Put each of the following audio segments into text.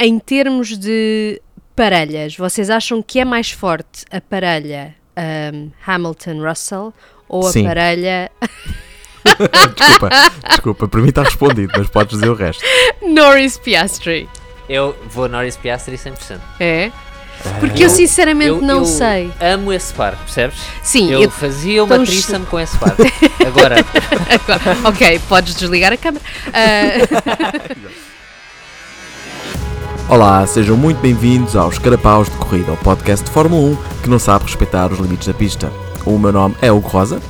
em termos de parelhas, vocês acham que é mais forte a parelha um, Hamilton-Russell ou a Sim. parelha desculpa, desculpa, para mim está respondido, mas podes dizer o resto. Norris-Piastri? Eu vou Norris Piastri 100%. É? Porque eu, Eu- sinceramente eu, não eu sei. amo esse par, percebes? Sim, eu, eu- fazia uma threesome com esse par. Agora, Agora, ok, podes desligar a câmera. Ah, Olá, sejam muito bem-vindos aos Carapaus de Corrida, o podcast de Fórmula 1 que não sabe respeitar os limites da pista. O meu nome é Hugo Rosa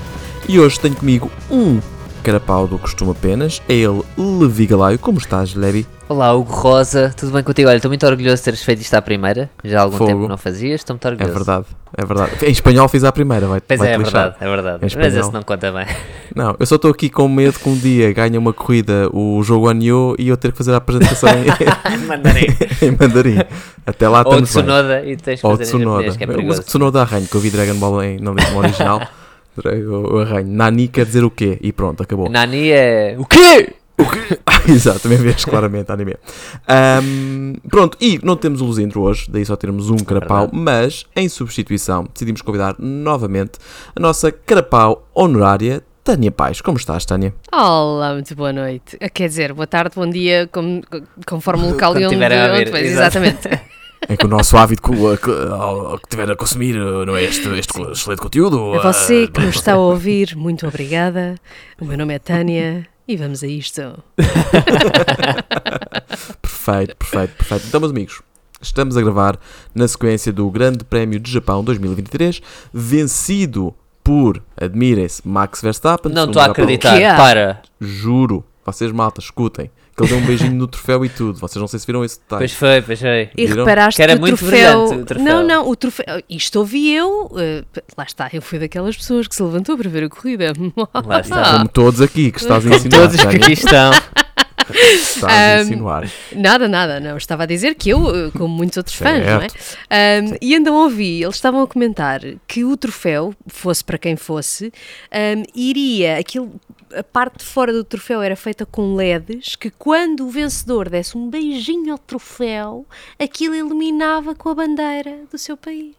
e hoje tenho comigo um carapau do costume apenas, é ele, Levi Galaio. Como estás, Levi? Olá Hugo Rosa, tudo bem contigo? Olha, estou muito orgulhoso de teres feito isto à primeira. Já há algum Fogo. tempo que não fazias, estou muito É orgulhoso. verdade, é verdade. Em espanhol fiz à primeira, vai, Pois vai é, é verdade, é verdade. Mas esse não conta bem. Não, eu só estou aqui com medo que um dia ganhe uma corrida o jogo Anio e eu ter que fazer a apresentação em, Mandarei. em mandarim. Até lá Ou estamos bem. Tsunoda e tens que Ou fazer Tsunoda. japonês, que é Mas perigoso. Tsunoda arranho, que eu vi Dragon Ball em, não no original. eu, eu arranho. Nani quer dizer o quê? E pronto, acabou. Nani é. O quê? Ah, Exato, também vês claramente anime. Ahm, pronto, e não temos o Luzindro hoje, daí só teremos um carapau, Verdade. mas em substituição decidimos convidar novamente a nossa carapau honorária, Tânia Paz. Como estás, Tânia? Olá, muito boa noite. Ah, Quer dizer, boa tarde, bom dia, como, conforme o local e onde, tiverem a ver, onde vais. exato. Exatamente. É que o nosso co- ao- que tiver a consumir não é este, este excelente conteúdo. A você uh, que nos está a ouvir, muito obrigada. O meu nome é Tânia e vamos a isto. Perfeito, perfeito, perfeito. Então, meus amigos, estamos a gravar na sequência do Grande Prémio de Japão 2023, vencido por, admirem-se, Max Verstappen. Não estou a acreditar. É? Para. Juro, vocês malta, escutem, que ele deu um beijinho no troféu e tudo. Vocês não sei se viram esse detalhe. Pois foi, pois foi. E Viram? reparaste Que era que o muito troféu... brilhante o troféu. Não, não, o troféu. Isto ouvi eu. eh, lá está, eu fui daquelas pessoas que se levantou para ver a corrida. Lá está. Como todos aqui, que estás a Como insinuar. todos que aqui estão. estás a Um, insinuar. Nada, nada, não. Estava a dizer que eu, eh, como muitos outros fãs, não é? Certo. Um, e então ouvi, eles estavam a comentar que o troféu, fosse para quem fosse, um, iria, aquilo, a parte de fora do troféu era feita com LEDs, que quando o vencedor desse um beijinho ao troféu, aquilo iluminava com a bandeira do seu país.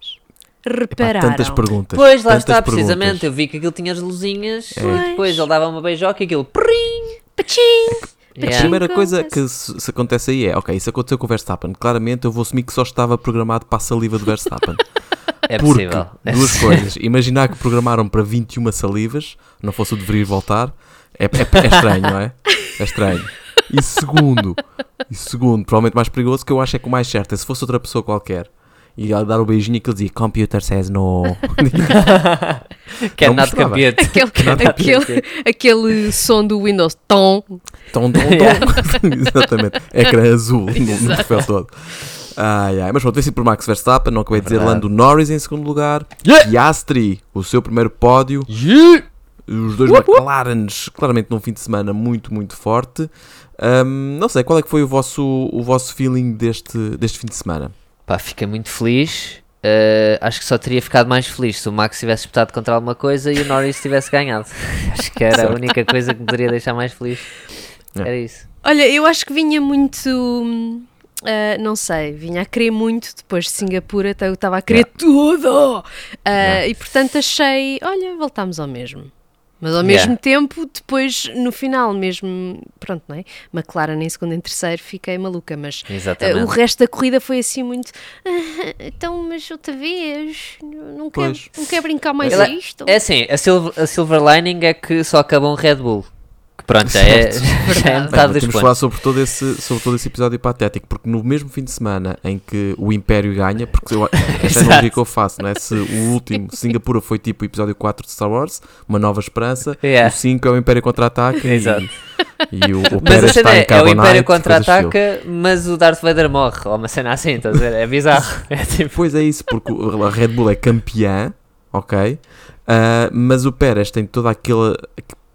Epá, Repararam? tantas perguntas. Pois, lá está, perguntas. precisamente. Eu vi que aquilo tinha as luzinhas É. e depois ele dava uma beijoca e aquilo. prim! Pachim! A Yeah. primeira Sim, coisa que se, se acontece aí é, ok, isso aconteceu com o Verstappen. Claramente eu vou assumir que só estava programado para a saliva do Verstappen. É Porque, possível. Duas coisas. Imaginar que programaram para 21 salivas, não fosse o deveria voltar, é, é- é estranho, não é? É estranho. E segundo, e segundo, provavelmente mais perigoso, que eu acho é que o mais certo é se fosse outra pessoa qualquer e dar o beijinho que ele dizia Computer says no. Que é nada campeante. Aquele, aquele, aquele som do Windows tom. Tom, tom, tom. Exatamente. Ecrã azul no, no troféu todo. Ai, ai. Mas pronto, vencido por Max Verstappen, não acabei de dizer. Lando Norris em segundo lugar. Yeah. Piastri, o seu primeiro pódio. Os dois Uh, McLarens, claramente num fim de semana muito, muito forte. Ahm, não sei, qual é que foi o vosso, o vosso feeling deste, deste fim de semana? Pá, fiquei muito feliz. Uh, acho que só teria ficado mais feliz se o Max tivesse disputado contra alguma coisa e o Norris tivesse ganhado. acho que era a única coisa que me poderia deixar mais feliz. É. Era isso. Olha, eu acho que vinha muito. ah, não sei, vinha a querer muito depois de Singapura, então eu estava a querer tudo! Ah, Yeah. E portanto achei, olha, voltámos ao mesmo. Mas ao Yeah. mesmo tempo, depois no final, mesmo, pronto, não é? McLaren em segundo e em terceiro, fiquei maluca, mas Exatamente. o resto da corrida foi assim muito. "Ah, então, mas outra vez, não quer, Pois. não quer brincar mais Ela- a isto? É assim, a silver, a silver lining é que só acabou um Red Bull. Que pronto, já é, já é metade dos temos de falar sobre todo, esse, sobre todo esse episódio hipotético, porque no mesmo fim de semana em que o Império ganha, porque eu, esta é que eu faço, não é? Se o último, Singapura foi tipo o episódio 4 de Star Wars, uma nova esperança, Yeah. o 5 é o Império contra-ataca e, Exato. e o, o Mas Pérez está em é, é o Império contra-ataca, mas o Darth Vader morre. Ou uma cena assim, estás a ver? É bizarro. É tipo. Pois é isso, porque o- a Red Bull é campeã, ok? Ah, mas o Pérez tem toda aquela.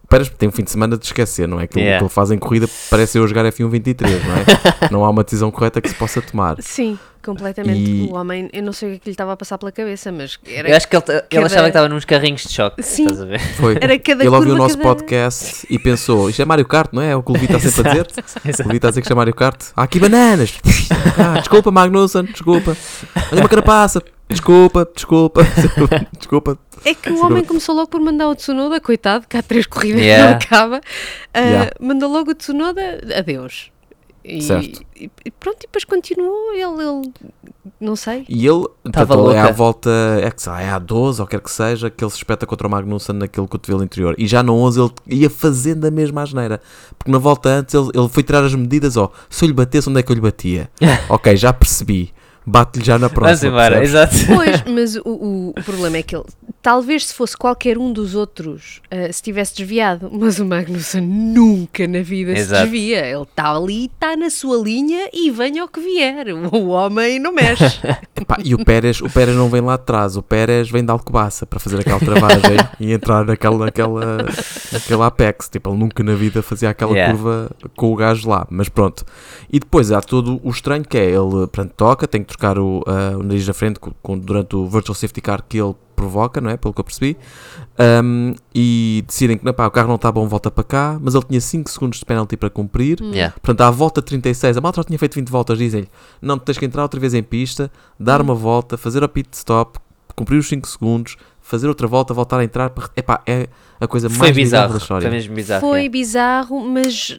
O Pérez tem um fim de semana de esquecer, não é? Aquilo Yeah. que ele faz em corrida parece eu a jogar F1 23, não é? não há uma decisão correta que se possa tomar. Sim, completamente. E- O homem, eu não sei o que é que lhe estava a passar pela cabeça, mas era, Eu acho que ele, ele cada- achava que estava nos carrinhos de choque. Sim. Estás a ver? Foi. Era cada ele ouviu o nosso cada- podcast e pensou: isto é Mario Kart, não é? É o que o Levi está sempre a dizer. O Exato. Levi está a dizer que isto é Mario Kart. Há aqui bananas. Ah, desculpa, Magnussen, desculpa. Olha uma carapaça. Desculpa, desculpa, desculpa. É que o homem começou logo por mandar o Tsunoda, coitado, que há três corridas Yeah. não acaba. Ah, Yeah. Mandou logo o Tsunoda, adeus. E, Certo. e- e pronto, e depois continuou. Ele, ele não sei. E ele, Tava portanto, ele é à louca. volta, é que é à 12 ou quer que seja, que ele se espeta contra o Magnussen naquele cotovelo interior. E já no 11 ele ia fazendo a mesma asneira. Porque na volta antes ele, ele foi tirar as medidas, ó, se eu lhe batesse, onde é que eu lhe batia? ok, já percebi. Bate-lhe já na Vamos próxima. embora, exato. Pois, mas o, o, o problema é que ele, talvez se fosse qualquer um dos outros, ah, se tivesse desviado, mas o Magnussen nunca na vida Exato. se desvia. Ele está ali, está na sua linha e venha o que vier. O homem não mexe. Epá, e o Pérez, o Pérez não vem lá de trás, o Pérez vem de Alcobaça para fazer aquela travagem e entrar naquela, naquela, naquela Apex. Tipo, ele nunca na vida fazia aquela Yeah. curva com o gajo lá, mas pronto. E depois há todo o estranho que é ele, pronto, toca, tem que trocar o, ah, o nariz da frente com- com- durante o Virtual Safety Car que ele provoca, não é? Pelo que eu percebi. Um, e decidem que pá, o carro não está bom, volta para cá, mas ele tinha 5 segundos de penalty para cumprir. Yeah. Portanto, à volta 36, a malta já tinha feito 20 voltas, dizem-lhe, não, tens que entrar outra vez em pista, dar uma volta, fazer o pit stop, cumprir os 5 segundos, fazer outra volta, voltar a entrar. para- Epá, é a coisa Foi mais bizarra da história. Foi mesmo bizarro. Foi yeah. bizarro, mas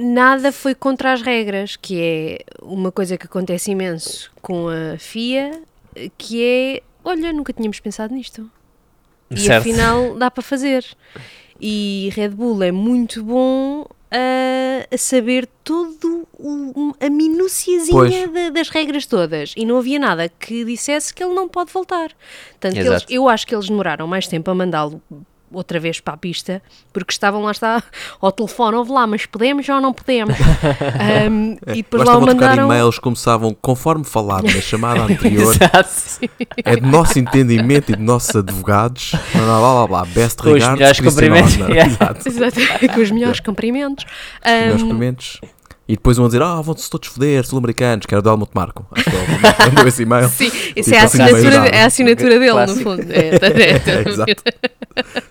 nada foi contra as regras, que é uma coisa que acontece imenso com a FIA, que é, olha, nunca tínhamos pensado nisto. E Certo. afinal dá para fazer. E Red Bull é muito bom a, a saber tudo o- a da- das regras todas. E não havia nada que dissesse que ele não pode voltar. Tanto eles, eu acho que eles demoraram mais tempo a mandá-lo outra vez para a pista, porque estavam lá está ao telefone, ouve lá, mas podemos ou não podemos? Ahm, e depois lá o Basta trocar mandaram. e-mails, começavam conforme falado na chamada anterior. Exato. é de nosso entendimento e de nossos advogados. Blá blá blá, blá best Com os regards, melhores cumprimentos. Exato. Exato, com os melhores cumprimentos. Melhores Ahm, cumprimentos. E depois vão dizer, ah, vão-se todos foder, sul-americanos, que era do Helmut Marco. Acho que ele mandou esse e-mail. Sim, isso Tipo, é a assim, assinatura, é a assinatura dele, Clássico. no fundo. É, é, É, exato.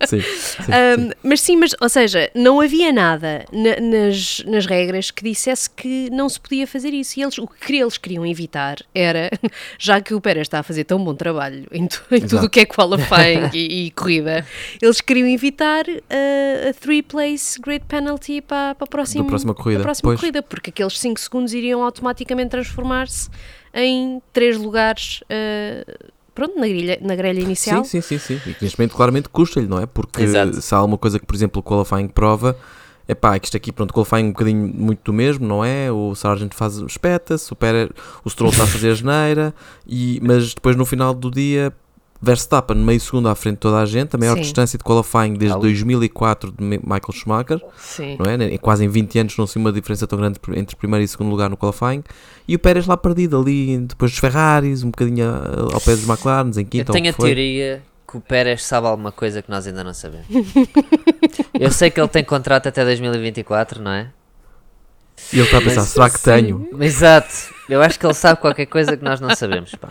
Sim, sim, sim. Ahm, mas sim, mas, ou seja, não havia nada na- nas, nas regras que dissesse que não se podia fazer isso. E eles, o que eles queriam evitar era, já que o Pérez está a fazer tão bom trabalho em, tu- em tudo o que é qualifying e, e corrida, eles queriam evitar ah, a three place great penalty para, para a próxima, próxima corrida, para a próxima pois. corrida, porque aqueles 5 segundos iriam automaticamente transformar-se em 3 lugares. ah, Pronto, na grelha, na grelha inicial. Sim, sim, sim, sim. E que neste momento claramente custa-lhe, não é? Porque Exato. se há alguma coisa que, por exemplo, o qualifying prova, é pá, é que isto aqui, pronto, qualifying um bocadinho muito do mesmo, não é? O Sargent faz, espeta-se, o, o Stroll está a fazer a geneira, e, mas depois no final do dia, Verstappen meio segundo à frente de toda a gente, a maior Sim. distância de qualifying desde Ali. 2004 de Mi- Michael Schumacher, Sim. não é? Em quase em 20 anos não se uma diferença tão grande entre primeiro e segundo lugar no qualifying, e o Pérez lá perdido ali, depois dos Ferraris, um bocadinho a- ao pé dos McLarens, em Eu quinta ou o tenho que a foi. teoria que o Pérez sabe alguma coisa que nós ainda não sabemos. Eu sei que ele tem contrato até 2024, não é? E ele está a pensar, Mas- será que tenho? Exato. Eu acho que ele sabe qualquer coisa que nós não sabemos. Pá.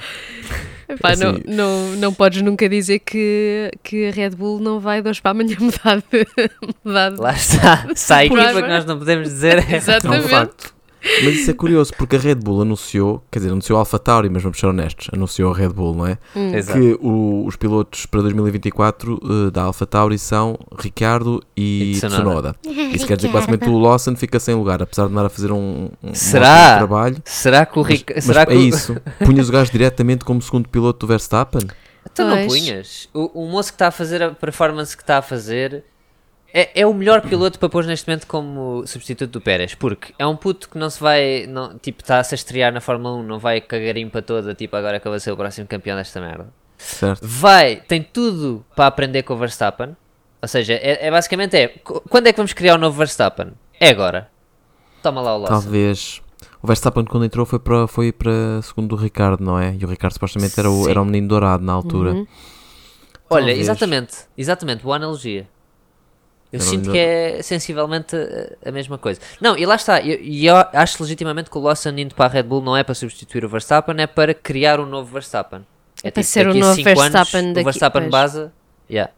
Não, Assim- não, não podes nunca dizer que, que a Red Bull não vai de hoje para amanhã mudar de. mudar de- Lá está. Se há equipa que nós não podemos dizer é. Um facto. Mas isso é curioso, porque a Red Bull anunciou, quer dizer, anunciou a AlphaTauri, mas vamos ser honestos, anunciou a Red Bull, não é? Hum. Exato. Que o- os pilotos para 2024 eh, da AlphaTauri são Ricardo e, E Tsunoda. Tsunoda. Isso quer dizer que basicamente o Lawson fica sem lugar, apesar de andar a fazer um, um Será? ótimo trabalho. Será que o Mas, Ric... mas Será que é o- isso. Punhas o gajo diretamente como segundo piloto do Verstappen? Tu não punhas. O, o moço que está a fazer a performance que está a fazer é, é o melhor piloto para pôr neste momento como substituto do Pérez, porque é um puto que não se vai, não, tipo, está-se a estrear na Fórmula 1, não vai cagarim para toda, tipo, agora que eu vou ser o próximo campeão desta merda. Certo. Vai, tem tudo para aprender com o Verstappen, ou seja, é, é basicamente é, qu- quando é que vamos criar o novo Verstappen? É agora. Toma lá o Lawson. Talvez. O Verstappen quando entrou foi para, foi para segundo o Ricardo, não é? E o Ricardo supostamente era o, Sim. era o menino dourado na altura. Uhum. Olha, exatamente, exatamente, boa analogia. Eu sinto não- que é sensivelmente a, a mesma coisa. Não, e lá está. E eu, e eu acho legitimamente que o Lawson indo para a Red Bull não é para substituir o Verstappen, é para criar um novo Verstappen. É para tipo, ser o daqui novo cinco anos, Verstappen O daqui- Verstappen pois. base. Yeah.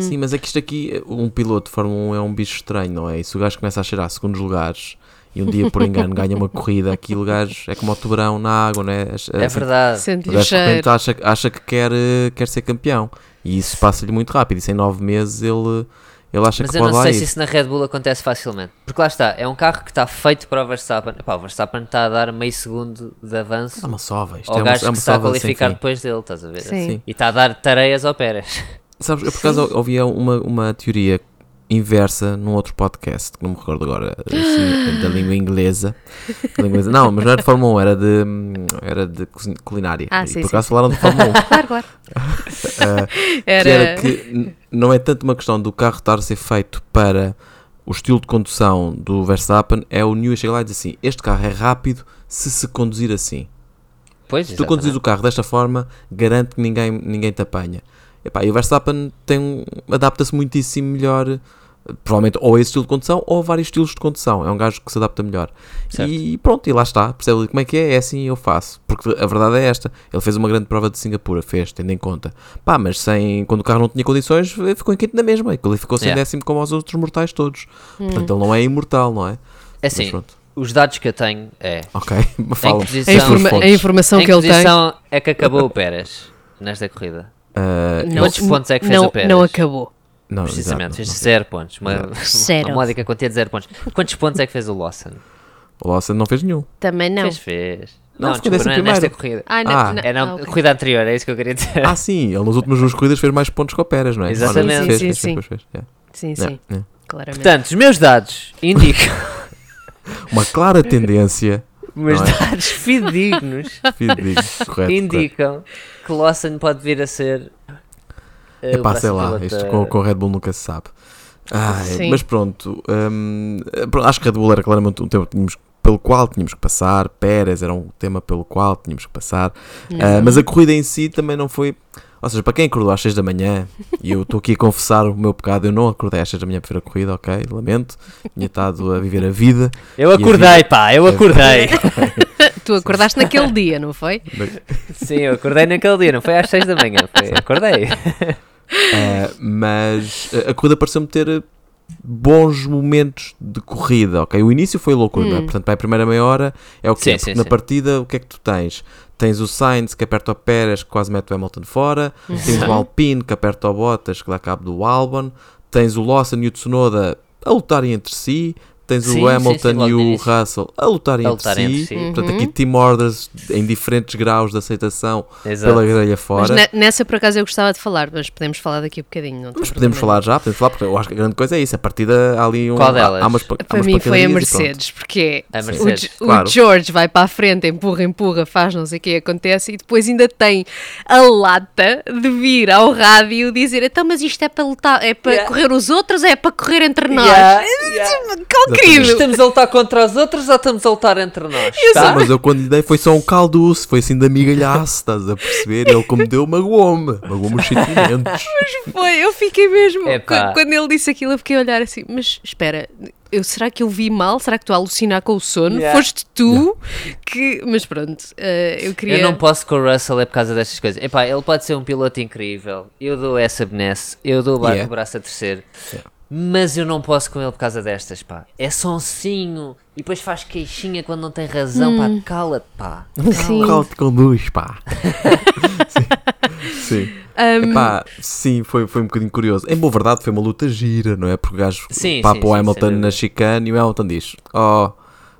Sim, mas é que isto aqui, um piloto de Fórmula 1 é um bicho estranho, não é? E se o gajo começa a cheirar segundos lugares e um dia por engano ganha uma corrida, aquilo o gajo é como o tubarão na água, não é? É assim, verdade. O gajo de repente acha, acha que quer, eh, quer ser campeão e isso passa-lhe muito rápido. Isso em nove meses ele, ele acha Mas que eu pode não sei ir. se isso na Red Bull acontece facilmente. Porque lá está, é um carro que está feito para o Verstappen. Epá, o Verstappen está a dar meio segundo de avanço É uma sova, isto ao é uma, gajo é que uma se está a sem qualificar depois dele, estás a ver? Sim. Sim. E está a dar tareias ao Pérez. Sabes, eu por acaso ouvia uma, uma teoria inversa num outro podcast, que não me recordo agora, assim, da língua inglesa. Inglesa. Não, mas não era de Fórmula 1, era de, era de culinária. Ah, e sim, por acaso falaram de Fórmula 1. Claro, claro. Ah, Era... que era que não é tanto uma questão do carro estar a ser feito para o estilo de condução do Verstappen, é o Newey chega lá e diz assim: este carro é rápido se se conduzir assim. Pois, Se tu conduzis o carro desta forma, garante que ninguém, ninguém te apanha. Epá, e o Verstappen um- adapta-se muitíssimo melhor, provavelmente ou a esse estilo de condução ou a vários estilos de condução. É um gajo que se adapta melhor. Certo. E pronto, e lá está. Percebe como é que é? É assim eu faço. Porque a verdade é esta: ele fez uma grande prova de Singapura, fez, tendo em conta. Pá, mas sem, quando o carro não tinha condições, ficou em quinto na mesma e qualificou-se em Yeah. décimo como os outros mortais todos. Hum. Portanto, ele não é imortal, não é? É assim, pronto. os dados que eu tenho é. Ok, Em fala. que A, posição, informa- a informação em que que ele tem. é que acabou o Pérez nesta corrida? Ah, Não, Quantos pontos é que fez não, o Pérez? Não acabou. não, Precisamente, exato, fez zero pontos. Uma, Zero. uma módica quantia de zero pontos. Quantos pontos é que fez o Lawson? O Lawson não fez nenhum. Também não. Fez, fez. Não, Não, ficou desculpa, não é nesta corrida. Ah, não, Ah. não, É na ah, ok. corrida anterior, é isso que eu queria dizer. Ah, sim, ele nas últimas duas corridas fez mais pontos que o Pérez, não é? Exatamente. Fez, Sim, fez, sim, fez, fez, fez, é. Sim, É, sim, claramente. Portanto, os meus dados indicam, Uma clara tendência. Não é? dados fidedignos fidedigno, correto, correto. indicam que Lawson pode vir a ser. o Epá, sei lá, piloto isto da- com, com o Red Bull nunca se sabe. Ai, mas pronto, hum, pronto, acho que Red Bull era claramente um tema que tínhamos- pelo qual tínhamos que passar, Pérez era um tema pelo qual tínhamos que passar, Ah, mas a corrida em si também não foi. Ou seja, para quem acordou às 6 da manhã, e eu estou aqui a confessar o meu pecado, eu não acordei às 6 da manhã para ver a corrida, ok? Lamento, tinha estado a viver a vida. Eu acordei, pá, eu acordei. Tu acordaste naquele dia, não foi? Sim, eu acordei naquele dia, não foi às 6 da manhã, foi, acordei. Uh, mas a corrida pareceu-me ter bons momentos de corrida, ok? O início foi loucura, não é? Hum. Portanto, para a primeira meia hora é o que Sim, é, sim, na sim. partida o que é que tu tens? Tens o Sainz que aperta o Pérez, que quase mete o Hamilton fora, tens o Alpine que aperta o Bottas, que dá cabo do Albon, tens o Lawson e o Tsunoda a lutarem entre si, tens Sim, o sim, Hamilton sim, logo e o início. Russell a lutarem, A entre, si. entre si. Portanto, Uhum. aqui team orders em diferentes graus de aceitação Exato. pela grelha Mas fora. ne- nessa por acaso eu gostava de falar, mas podemos falar daqui a bocadinho. Não Mas podemos falar já, podemos falar, porque eu acho que a grande coisa é isso. A partida há ali um. Qual delas? Há umas, há Para umas mim foi a. Mercedes, porque A o, Mercedes, o claro. George vai para a frente, empurra, empurra, faz não sei o que acontece e depois ainda tem a lata de vir ao rádio dizer então, mas isto é para lutar, é para Yeah. correr os outros ou é para correr entre nós? Yeah, yeah. Qual querido? Estamos a lutar contra os outros ou estamos a lutar entre nós? Tá? mas eu quando lhe dei foi só um calduço, foi assim de amigalhaço, estás a perceber? Ele como deu, magoou-me, magoou-me os sentimentos. Foi, eu fiquei mesmo. Epá. Quando ele disse aquilo, eu fiquei a olhar assim, mas espera. Eu, será que eu vi mal? Será que estou a alucinar com o sono? Yeah. Foste tu que. Mas pronto, eh, eu queria. Eu não posso com o Russell é por causa destas coisas. Epá, ele pode ser um piloto incrível. Eu dou essa benesse. Eu dou o Yeah. braço a terceiro. Yeah. Mas eu não posso com ele por causa destas, pá. É sonsinho. E depois faz queixinha quando não tem razão, pá. Cala-te, pá. Sim. Cala-te com luz, pá. sim. sim. Um, Epá, sim, foi, foi um bocadinho curioso. Em boa verdade, foi uma luta gira, não é? Porque o gajo Sim, papa sim, o Hamilton na chicane e o Hamilton diz: Oh,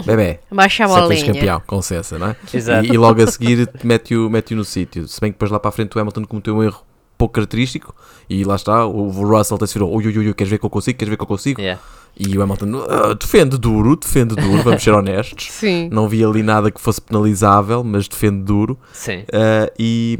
bebê, Baixa a bolinha. campeão, com licença, não é? Exato. E, e logo a seguir mete-o mete no sítio. Se bem que depois lá para a frente o Hamilton cometeu um erro pouco característico e lá está, o Russell até se virou, ui, ui, ui, queres ver que eu consigo, queres ver que eu consigo? Yeah. E o Hamilton, "Ah, defende duro, defende duro, vamos ser honestos. Sim. Não vi ali nada que fosse penalizável, mas defende duro. Sim. Ah, e,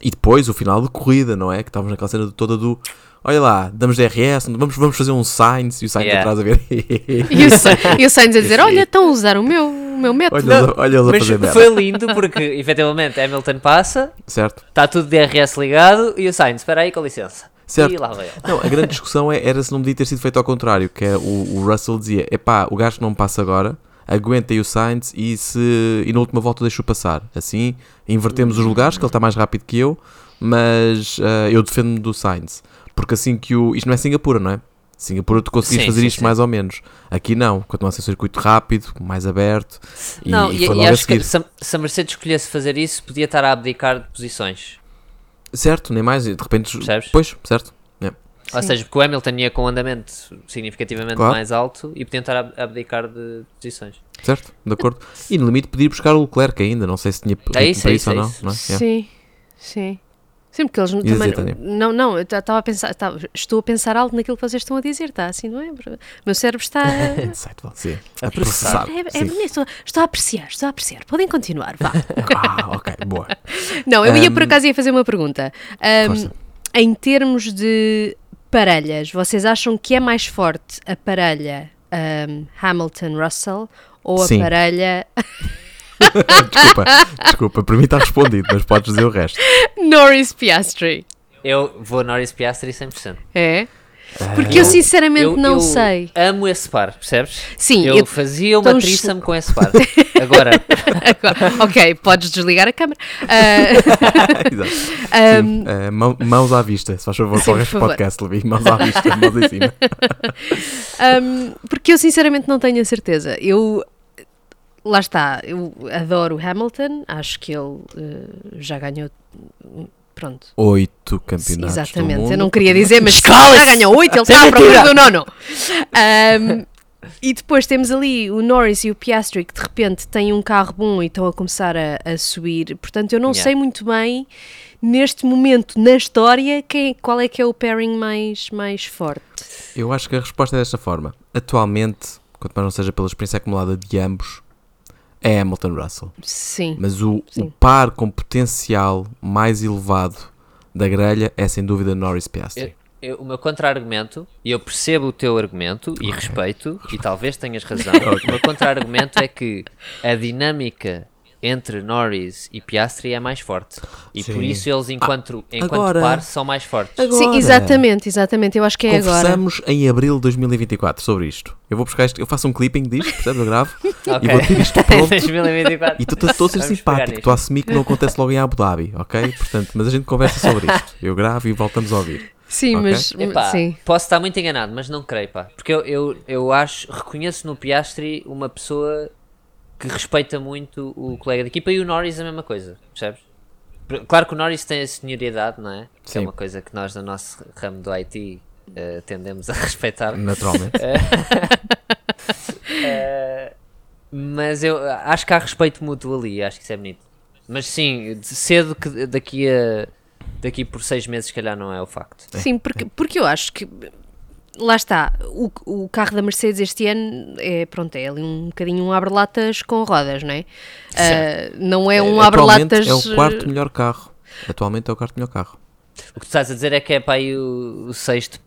e depois o final de corrida, não é? Que estávamos naquela cena toda do olha lá, damos DRS, vamos, vamos fazer um Sainz e o Sainz Yeah. atrás a ver. E o, e o Sainz a dizer: Olha, estão a usar o meu, o meu método. olha, olha eles a Mas fazer merda. foi lindo porque, efetivamente, Hamilton passa, Certo? está tudo DRS ligado e o Sainz, espera aí, com licença. Certo. E lá vai ele. Não, a grande discussão é- era se não podia ter sido feito ao contrário, que é o, o Russell dizia, epá, o gajo não me passa agora, aguentem o Sainz e, se, e na última volta deixo passar. Assim, invertemos os lugares, que ele está mais rápido que eu, mas ah, eu defendo-me do Sainz. Porque assim que o... Isto não é Singapura, não é? Singapura tu conseguias Sim, fazer sim, isto sim. mais ou menos. Aqui não, continua a ser um circuito rápido, mais aberto, e, não, e e, foi e logo a acho que se, a- Mercedes escolhesse fazer isso, podia estar a abdicar de posições. Certo, nem mais, de repente... Percebes? Pois, certo. Ou Sim. seja, porque o Hamilton ia com um andamento significativamente Claro. mais alto e podia estar a abdicar de posições. Certo, de acordo. E no limite podia ir buscar o Leclerc ainda, não sei se tinha É isso, para é isso ou isso, é não. não é? Yeah. Sim, sim. Sim, porque eles não- Ias também. dizer? Não, não, eu estava a pensar, tava- estou a pensar algo naquilo que vocês estão a dizer, está assim, não é? O meu cérebro está. é, Insightful, sim. A processar. é sim. bonito, estou, estou a apreciar, estou a apreciar. Podem continuar, vá. Ah, ok, boa. Não, eu ia por Um, acaso ia fazer uma pergunta. Um, em termos de parelhas, vocês acham que é mais forte a parelha um, Hamilton-Russell ou a Sim. parelha Desculpa, desculpa, para mim está respondido, mas podes dizer o resto. Norris-Piastri? Eu vou Norris Piastri 100%. É? Porque eu, Eu- sinceramente eu, não eu sei. amo esse par, percebes? Sim, eu, eu- fazia uma threesome com esse par. Agora, Agora, ok, podes desligar a câmera. Ah, Exato. Eh, mão- mãos à vista, se faz favor, Sim, do favor. podcast, Levi. Mãos à vista, mãos em cima. Um, porque eu sinceramente não tenho a certeza. Eu lá está, eu adoro o Hamilton, acho que ele eh, já ganhou. Pronto. Oito campeonatos. Exatamente, do mundo. eu não queria dizer, mas já ganhou oito, ele está à procura do nono. Um, e depois temos ali o Norris e o Piastri que de repente têm um carro bom e estão a começar a, a subir. Portanto, eu não Yeah. sei muito bem neste momento na história quem, qual é que é o pairing mais, mais forte. Eu acho que a resposta é desta forma. Atualmente, quanto mais não seja pela experiência acumulada de ambos, é Hamilton Russell. Sim. Mas o, o Sim. par com potencial mais elevado da grelha é sem dúvida Norris Piastri. eu- o meu contra-argumento, e eu percebo o teu argumento e respeito, e talvez tenhas razão, o meu contra-argumento é que a dinâmica entre Norris e Piastri é mais forte. E por Sim. isso eles, enquanto, enquanto agora- par, são mais fortes. Agora- Sim, exatamente, exatamente. Eu acho que é agora. Conversamos em abril de 2024 sobre isto. Eu vou buscar isto, eu faço um clipping disto, percebes? Eu gravo Ok. e vou ter isto pronto. 2024. E tu estou a ser simpático, nisto. estou a assumir que não acontece logo em Abu Dhabi, ok? Portanto, mas a gente conversa sobre isto. Eu gravo e voltamos a ouvir. Sim, Ok. mas Epá, sim. posso estar muito enganado, mas não creio, pá. Porque eu, eu, eu acho, reconheço no Piastri uma pessoa que respeita muito o colega de equipa e o Norris a mesma coisa, percebes? Claro que o Norris tem a senioridade, não é? Que Sim. é uma coisa que nós no nosso ramo do IT eh, tendemos a respeitar. Naturalmente. Eh, mas eu acho que há respeito mútuo ali, acho que isso é bonito. Mas sim, de- cedo que daqui a daqui por seis meses, se calhar, não é o facto. Sim, porque, porque eu acho que lá está, o, o carro da Mercedes este ano é, pronto, é ali um bocadinho um abre-latas com rodas, não é? Ah, não é um abre-latas. é o quarto melhor carro. Atualmente é o quarto melhor carro. O que tu estás a dizer é que é para aí o, o sexto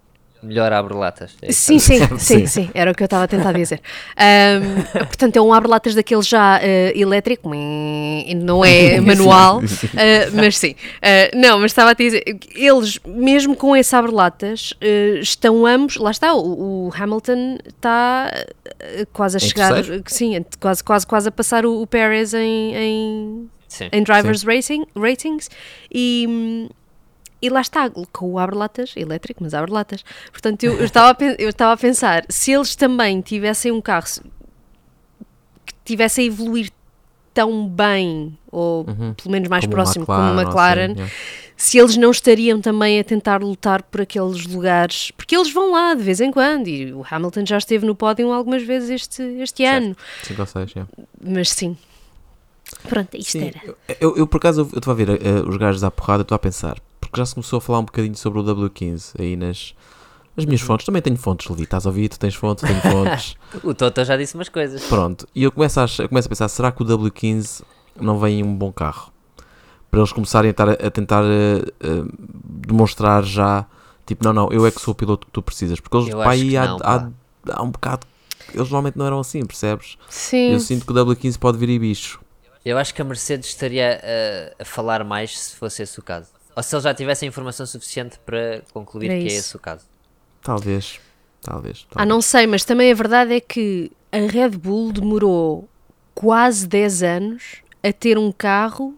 melhor abre-latas. É? Sim, sim, sim, Sim. sim, era o que eu estava a tentar dizer. Ahm, portanto, é um abre-latas daquele já eh, elétrico, não é manual, ah, mas sim. Ah, não, mas estava a dizer, eles, mesmo com esse abre-latas, estão ambos, lá está, o, o Hamilton está quase a Em chegar, terceiro? sim, quase, quase, quase a passar o, o Pérez em- em, Sim. em drivers racing, ratings e, e lá está, com o abre-latas elétrico, mas abre-latas. Portanto, eu, eu estava a, eu estava a pensar, se eles também tivessem um carro se- que tivesse a evoluir tão bem, ou pelo menos mais Como próximo, como o McLaren, assim, yeah. se eles não estariam também a tentar lutar por aqueles lugares, porque eles vão lá de vez em quando, e o Hamilton já esteve no pódio algumas vezes este, este ano, Cinco ou seis, yeah. mas sim. Pronto, isto Sim, era. eu, eu, eu, por acaso eu estou a ver eh, os gajos à porrada, estou a pensar, porque já se começou a falar um bocadinho sobre o W15 aí nas, nas minhas Uhum. fontes. Também tenho fontes, Levi, estás a ouvir? Tu tens fontes, tenho fontes. O Toto já disse umas coisas. Pronto, e eu começo a, eu começo a pensar, será que o W15 não vem em um bom carro? Para eles começarem a, tar- a tentar eh, eh, demonstrar já, tipo, não, não, eu é que sou o piloto que tu precisas. Porque eles, Eu pá, aí há, não, há, pá. há um bocado, eles normalmente não eram assim, percebes? Sim. Eu sinto que o W15 pode vir em bicho. Eu acho que a Mercedes estaria a, a falar mais se fosse esse o caso. Ou se eles já tivessem informação suficiente para concluir Era que é isso. esse o caso. Talvez. Talvez. Ah, não sei, mas também a verdade é que a Red Bull demorou quase 10 anos a ter um carro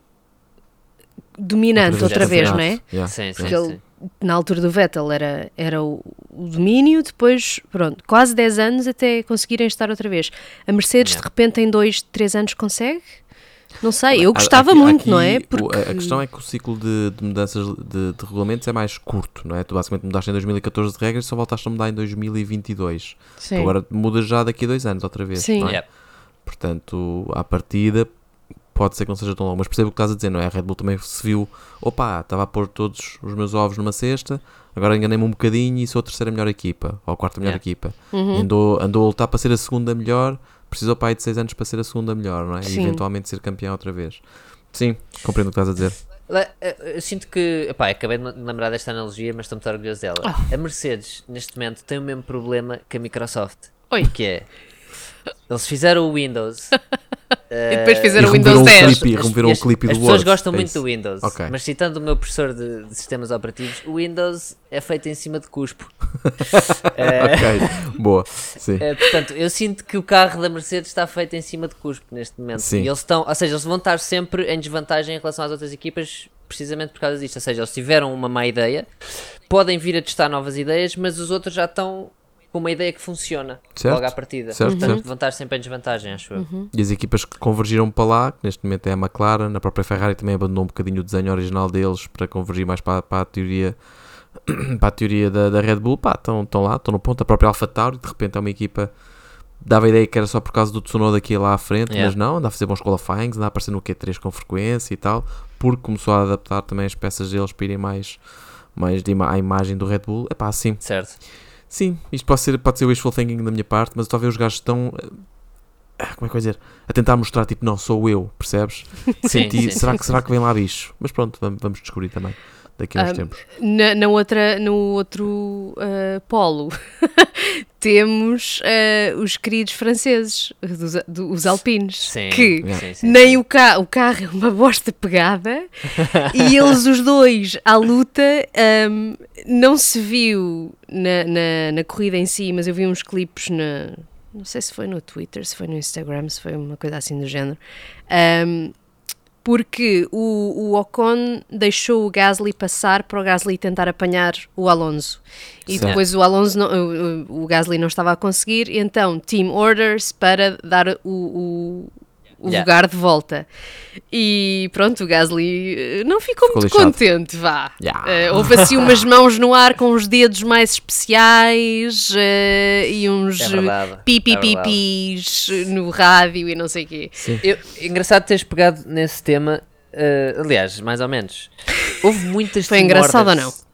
dominante outra vez, não é? Yeah, Sim, sim, Porque ele, sim. na altura do Vettel era, era o, o domínio, depois, pronto, quase 10 anos até conseguirem estar outra vez. A Mercedes, Yeah. de repente, em 2, 3 anos consegue? Não sei, eu Aqui- gostava aqui- muito, não é? Porque... A, questão é que o ciclo de, de mudanças de, de regulamentos é mais curto, não é? Tu basicamente mudaste em 2014 de regras e só voltaste a mudar em 2022. Sim. Tu agora mudas já daqui a dois anos outra vez, Sim. não é? Yeah. Portanto, à partida pode ser que não seja tão longo, mas percebo o que estás a dizer, não é? A Red Bull também se viu, opa, estava a pôr todos os meus ovos numa cesta, agora enganei-me um bocadinho e sou a terceira melhor equipa, ou a quarta melhor Yeah. equipa. Uhum. Andou, andou a lutar para ser a segunda melhor, precisou para aí de 6 anos para ser a segunda melhor, não é? Sim. E eventualmente ser campeão outra vez. Sim, compreendo o que estás a dizer. Eh, Eu sinto que, epá, acabei de lembrar desta analogia, mas estou muito orgulhoso dela. Ah. A Mercedes, neste momento, tem o mesmo problema que a Microsoft. Oi. Que é, eles fizeram o Windows. E depois eh, fizeram E o Windows removeram o 10. clipe, e as- removeram e o clipe do As pessoas Word, gostam é muito isso. do Windows, Ok. mas citando o meu professor de, de sistemas operativos, o Windows é feito em cima de cuspo. Eh, ok, boa. Sim. eh, portanto, eu sinto que o carro da Mercedes está feito em cima de cuspo neste momento. Sim. E eles estão, ou seja, eles vão estar sempre em desvantagem em relação às outras equipas, precisamente por causa disto. Ou seja, eles tiveram uma má ideia, podem vir a testar novas ideias, mas os outros já estão com uma ideia que funciona Certo. logo à partida. Certo, Portanto, certo. vão estar sempre em desvantagem, acho eu. E as equipas que convergiram para lá, que neste momento é a McLaren, a própria Ferrari também abandonou um bocadinho o desenho original deles para convergir mais para, para a teoria para a teoria da, da Red Bull, pá, estão, estão lá, estão no ponto, a própria Alpha Tauri, de repente é uma equipa dava a ideia que era só por causa do Tsunoda aqui lá à frente, Yeah. mas não, anda a fazer bons qualifyings, anda a aparecer no Q3 com frequência e tal, porque começou a adaptar também as peças deles para irem mais, mais de ima- à imagem do Red Bull, é pá, sim, Certo. Sim, isto pode ser, pode ser wishful thinking da minha parte, mas talvez os gajos estão. eh, Como é que eu dizer? A tentar mostrar, tipo, não, sou eu, percebes? Sim, sim, será, que, será que vem lá bicho? Mas pronto, vamos, vamos descobrir também daqui a uns Ah, tempos. Na, na outra, no outro ah, polo temos ah, os queridos franceses, dos, do- os alpinos, Sim, que sim, sim, nem sim. o, ca o carro é uma bosta pegada e eles os dois à luta ahm, não se viu na, na, na corrida em si, mas eu vi uns clipes na não sei se foi no Twitter, se foi no Instagram, se foi uma coisa assim do género. ahm, porque o, o Ocon deixou o Gasly passar para o Gasly tentar apanhar o Alonso. E Certo. depois o Alonso, não, o, o Gasly não estava a conseguir, então team orders para dar o, o, o Yeah. lugar de volta. E pronto, o Gasly eh, não ficou, Ficou muito lixado. contente, vá. Yeah. Eh, houve assim umas mãos no ar com os dedos mais especiais eh, e uns É verdade. pipi é no rádio e não sei o quê. Eu, engraçado teres pegado nesse tema. eh, aliás, mais ou menos. Houve muitas Foi engraçado ou orders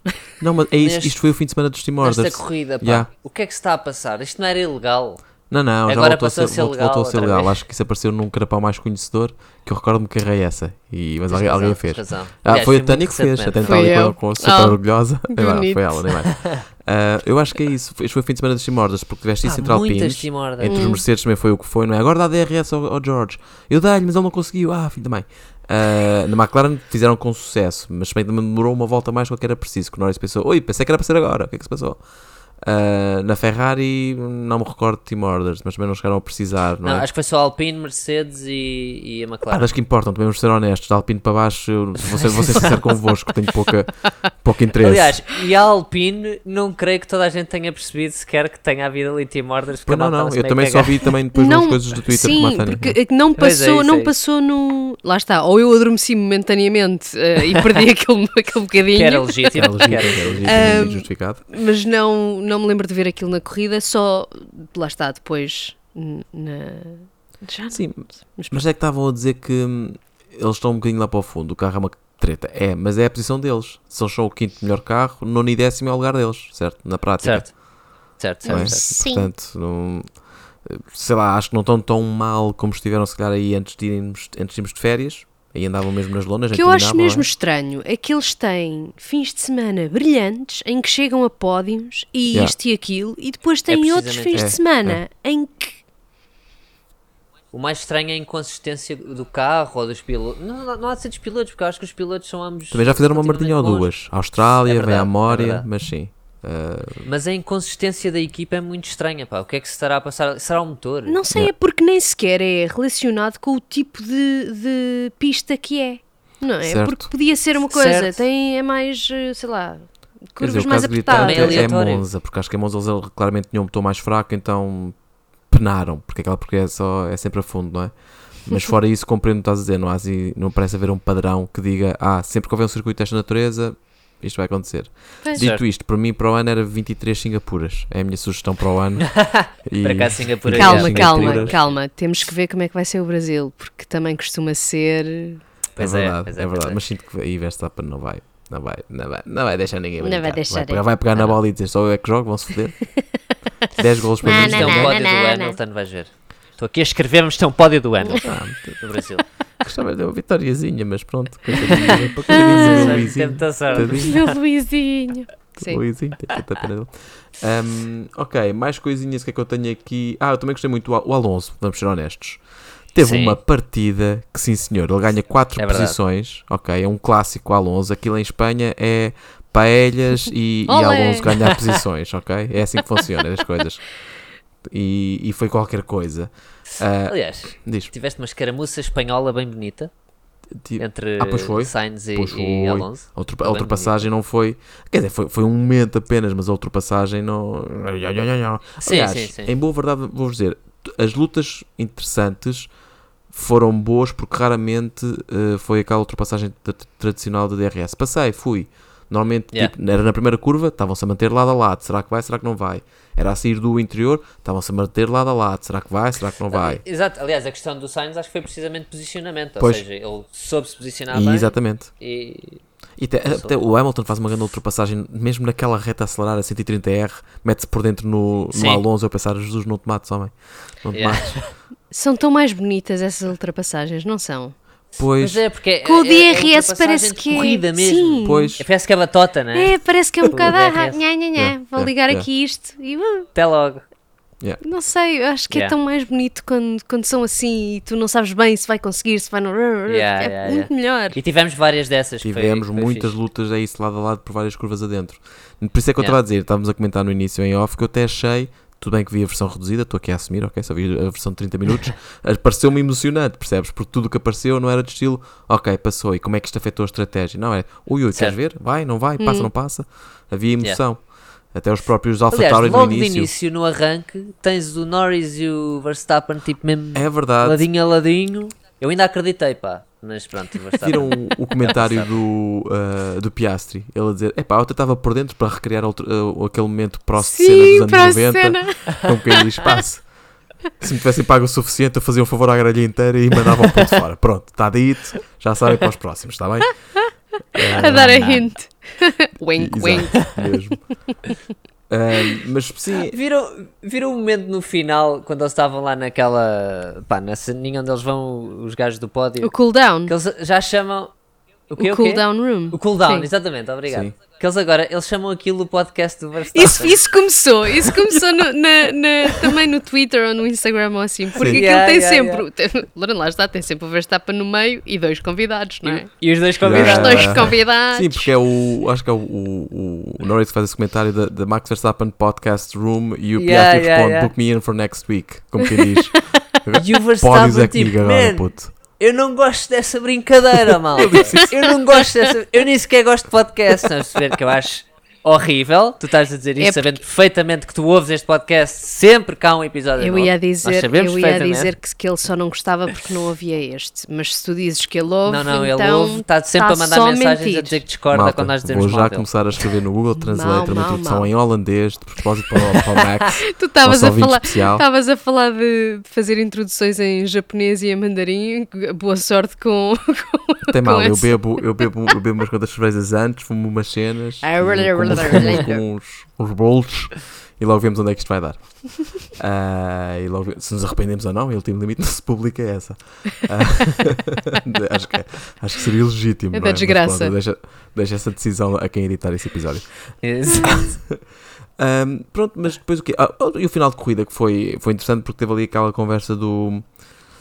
Não, mas é isso, Neste- isto foi o fim de semana dos Team Nesta Orders. corrida, pá. Yeah. O que é que se está a passar? Isto não era ilegal. Não, não, já Agora voltou a ser, a legal voltou a ser legal. vez. Acho que isso apareceu num carapau mais conhecedor que eu recordo-me que errei essa. E, mas alguém, razão, alguém fez. razão. Ah, Aliás, foi a Tânia que fez, recentemente. até está Foi ali eu. com, super Oh, orgulhosa. É foi ela, nem mais. Ah, eu acho que é isso. Este foi o fim de semana dos Team Orders, porque tiveste isso Pá, entre Alpines. Entre os Mercedes também foi o que foi, não é? Agora dá DRS ao, ao George. Eu dei-lhe, mas ele não conseguiu. Ah, filho da mãe. Ah, na McLaren fizeram com sucesso, mas também demorou uma volta mais do que era preciso. Que o Norris pensou: Oi, pensei que era para ser agora. O que é que se passou? Ah, na Ferrari, não me recordo de Team Orders, mas também não chegaram a precisar, não, Não, é? acho que foi só a Alpine, Mercedes e, e a Ah, McLaren. mas que importam, também vamos ser honestos. Da Alpine para baixo, vou ser, vou ser sincero convosco, tenho pouca, pouco interesse. Aliás, e a Alpine, não creio que toda a gente tenha percebido sequer que tenha havido ali team orders. Pois não, não, eu também só vi também depois Não, umas coisas do Twitter Sim, porque não é, passou, isso não é passou no. Lá está, ou eu adormeci momentaneamente eh, e perdi aquele, aquele bocadinho. Que era legítimo. Era legítimo, que era- legítimo e justificado. mas não, não me lembro de ver aquilo na corrida, só lá está depois na. Já Sim, mas- mas é que estavam a dizer que hum, eles estão um bocadinho lá para o fundo, o carro é uma treta. É, mas é a posição deles. São só o quinto melhor carro, nono e décimo é o lugar deles, certo? Na prática. Certo. Certo, é? certo. Sim. Portanto, não, sei lá, acho que não estão tão mal como estiveram se calhar aí antes de irmos, antes de, irmos de férias. Aí andavam mesmo nas lonas. Que eu acho mesmo estranho é que eles têm fins de semana brilhantes em que chegam a pódios e Yeah. isto e aquilo, e depois têm outros precisamente fins é, de semana em que O mais estranho é a inconsistência do carro ou dos pilotos. Não, não, não há de ser dos pilotos, porque eu acho que os pilotos são ambos. Também já fizeram uma merdinha ou duas. Austrália, É vem verdade, a é Mória, mas sim. Uh, Mas a inconsistência da equipa é muito estranha, pá. O que é que se estará a passar? Será o motor? Não sei, Yeah. é porque nem sequer é relacionado com o tipo de, de pista que é. Não é? Certo. Porque podia ser uma coisa, Certo. tem, é mais, eh, sei lá, dizer, curvas o mais apertadas. É aleatório. Monza, porque acho que em Monza eles claramente tinham um motor mais fraco, então penaram, porque aquela porque é, só, é sempre a fundo, não é? Mas fora isso, compreendo o que estás a dizer, não, há, assim- não parece haver um padrão que diga, ah, sempre que houver um circuito desta natureza, isto vai acontecer. Pois. Dito Certo. isto, para mim, para o ano era 23 Singapuras. É a minha sugestão para o ano. E- Para cá, Singapura. Calma, yeah. calma, Singapuras. calma. Temos que ver como é que vai ser o Brasil, porque também costuma ser. Pois é é, verdade, pois é, é, verdade. é. Mas sinto que aí Verstappen não vai. Não vai, não vai, não vai deixar ninguém Não vai brincar. deixar pegar, vai pegar na bola e dizer só eu é que jogo, vão-se foder. 10 golos para mim. Isto é não, um não, pódio do. Hamilton, vais ver. Estou aqui a escrever-me, isto é um pódio do Hamilton, Ah, do Brasil. Gostava de uma vitóriazinha, mas pronto. coitadinho, para coitadinho do Tem Luizinho. Tadinho. Meu Luizinho. Sim. Luizinho, tanta pena. Um, ok, mais coisinhas que é que eu tenho aqui. Ah, eu também gostei muito do o Alonso, vamos ser honestos. Teve Sim. uma partida que, sim senhor, ele ganha 4 É posições. Ok, é um clássico Alonso. Aquilo em Espanha é paelhas e, e! Alonso ganhar posições, ok? É assim que funciona as coisas. E, e foi qualquer coisa. Ah, Aliás, diz, tiveste uma escaramuça espanhola bem bonita entre Ah, pois foi. Sainz e, Pois e foi. Alonso. A, Foi a ultrapassagem não foi. Quer dizer, foi, foi um momento apenas, mas a ultrapassagem não. Sim, Aliás, sim, sim. em boa verdade, vou-vos dizer, as lutas interessantes foram boas porque raramente eh, foi aquela ultrapassagem tra- tradicional da DRS. Passei, fui. Normalmente Yeah. tipo, era na primeira curva, estavam-se a manter lado a lado. Será que vai? Será que não vai? Era a sair do interior, estavam-se a manter lado a lado. Será que vai? Será que não vai? Exato, aliás, a questão do Sainz acho que foi precisamente posicionamento, Pois. ou seja, ele soube se posicionar E, bem exatamente. e E até, o Hamilton faz uma grande ultrapassagem, mesmo naquela reta a acelerar a 130R, mete-se por dentro no, no. Alonso. Eu pensar, Jesus, não te mates, homem. Não te Yeah. mates. São tão mais bonitas essas ultrapassagens, não são? Pois, Mas é porque Com o é- é DRS ultrapassagem parece que é. corrida mesmo. Sim. pois. É, Parece que é batota, não é? É, parece que é um bocado. Ah, DRS. nha, nha, nha. Yeah, Vou yeah, ligar yeah. aqui isto e. uh, Até logo. Não sei, eu acho que é Yeah. tão mais bonito quando, quando são assim e tu não sabes bem se vai conseguir, se vai não. Yeah, é yeah, muito melhor. E tivemos várias dessas. foi- Tivemos foi muitas fixe. lutas a isso lado a lado por várias curvas adentro. Por isso é que eu Yeah. estava a dizer, estávamos a comentar no início em off que eu até achei, tudo bem que vi a versão reduzida, estou aqui a assumir, ok, só vi a versão de 30 minutos, pareceu-me emocionante, percebes? Porque tudo o que apareceu não era de estilo, ok, passou, e como é que isto afetou a estratégia? Não, é, ui, ui, Certo. queres ver? Vai, não vai, passa, Hum. não passa. Havia emoção. Até os próprios Alpha Aliás, Tauri no logo de início. início, no arranque, tens o Norris e o Verstappen, tipo, mesmo É verdade. ladinho a ladinho. Eu ainda acreditei, pá. Mas pronto, o Verstappen. Viram o, o comentário do, ah, do Piastri, ele a dizer, epá, eu estava por dentro para recriar outro- ah, aquele momento próximo de Sim, cena dos anos 90, cena. com quem diz, passe. Se me tivessem pago o suficiente, eu fazia um favor à grelha inteira e mandava um ponto fora. Pronto, está dito, já sabem para os próximos, está bem? A dar a não. hint. wink, wink. Mesmo. Mas sim, Viram, viram o momento no final, quando eles estavam lá naquela. pá, na ceninha onde eles vão, os gajos do pódio, O cooldown. que eles já chamam. O quê? O cooldown room. O cooldown, Sim. exatamente, obrigado. Sim. Que eles agora, eles chamam aquilo o podcast do Verstappen. Isso, isso começou, isso começou no- na- na- também no Twitter ou no Instagram ou assim, porque Sim. aquilo Yeah, tem yeah, sempre, tem, lá está, tem sempre o Verstappen no meio e dois convidados, não é? E os dois Os convidados. dois Ah, convidados. sim, porque é o, acho que é o, o, o Norris que faz esse comentário da, da Max Verstappen Podcast Room e o Yeah, Piastri yeah, responde, yeah. book me in for next week, como quem diz. E o Verstappen, é tipo, agora, man, puto. Eu não gosto dessa brincadeira, malta. eu não gosto dessa. Eu nem sequer gosto de podcast, não ver que eu acho horrível. Tu estás a dizer isso É sabendo perfeitamente que tu ouves este podcast sempre que há um episódio Eu novo. ia dizer, eu ia dizer que, que ele só não gostava porque não havia este, mas se tu dizes que ele ouve, Não, não, ele então ouve, está sempre tá a mandar mensagens mentir. a dizer que discorda Malta, quando nós dizemos vou já mal começar a escrever no Google Translate uma mal. em holandês, de propósito para o, para o Max, tu estavas a falar, especial. estavas a falar de, fazer introduções em japonês e em mandarim. Boa sorte com, Tem mal, eu esse. bebo, eu, bebo, eu bebo umas quantas cervejas antes, fumo umas cenas, Ah, com uns, uns bolos e logo vemos onde é que isto vai dar. Ah, e logo, se nos arrependemos ou não, e o último limite não se publica é essa. Ah, acho, que, acho que seria legítimo. É não da desgraça. pronto, deixa, deixa essa decisão a quem editar esse episódio. Exato. Ahm, pronto, mas depois o quê? Ah, e o final de corrida que foi, foi interessante porque teve ali aquela conversa do,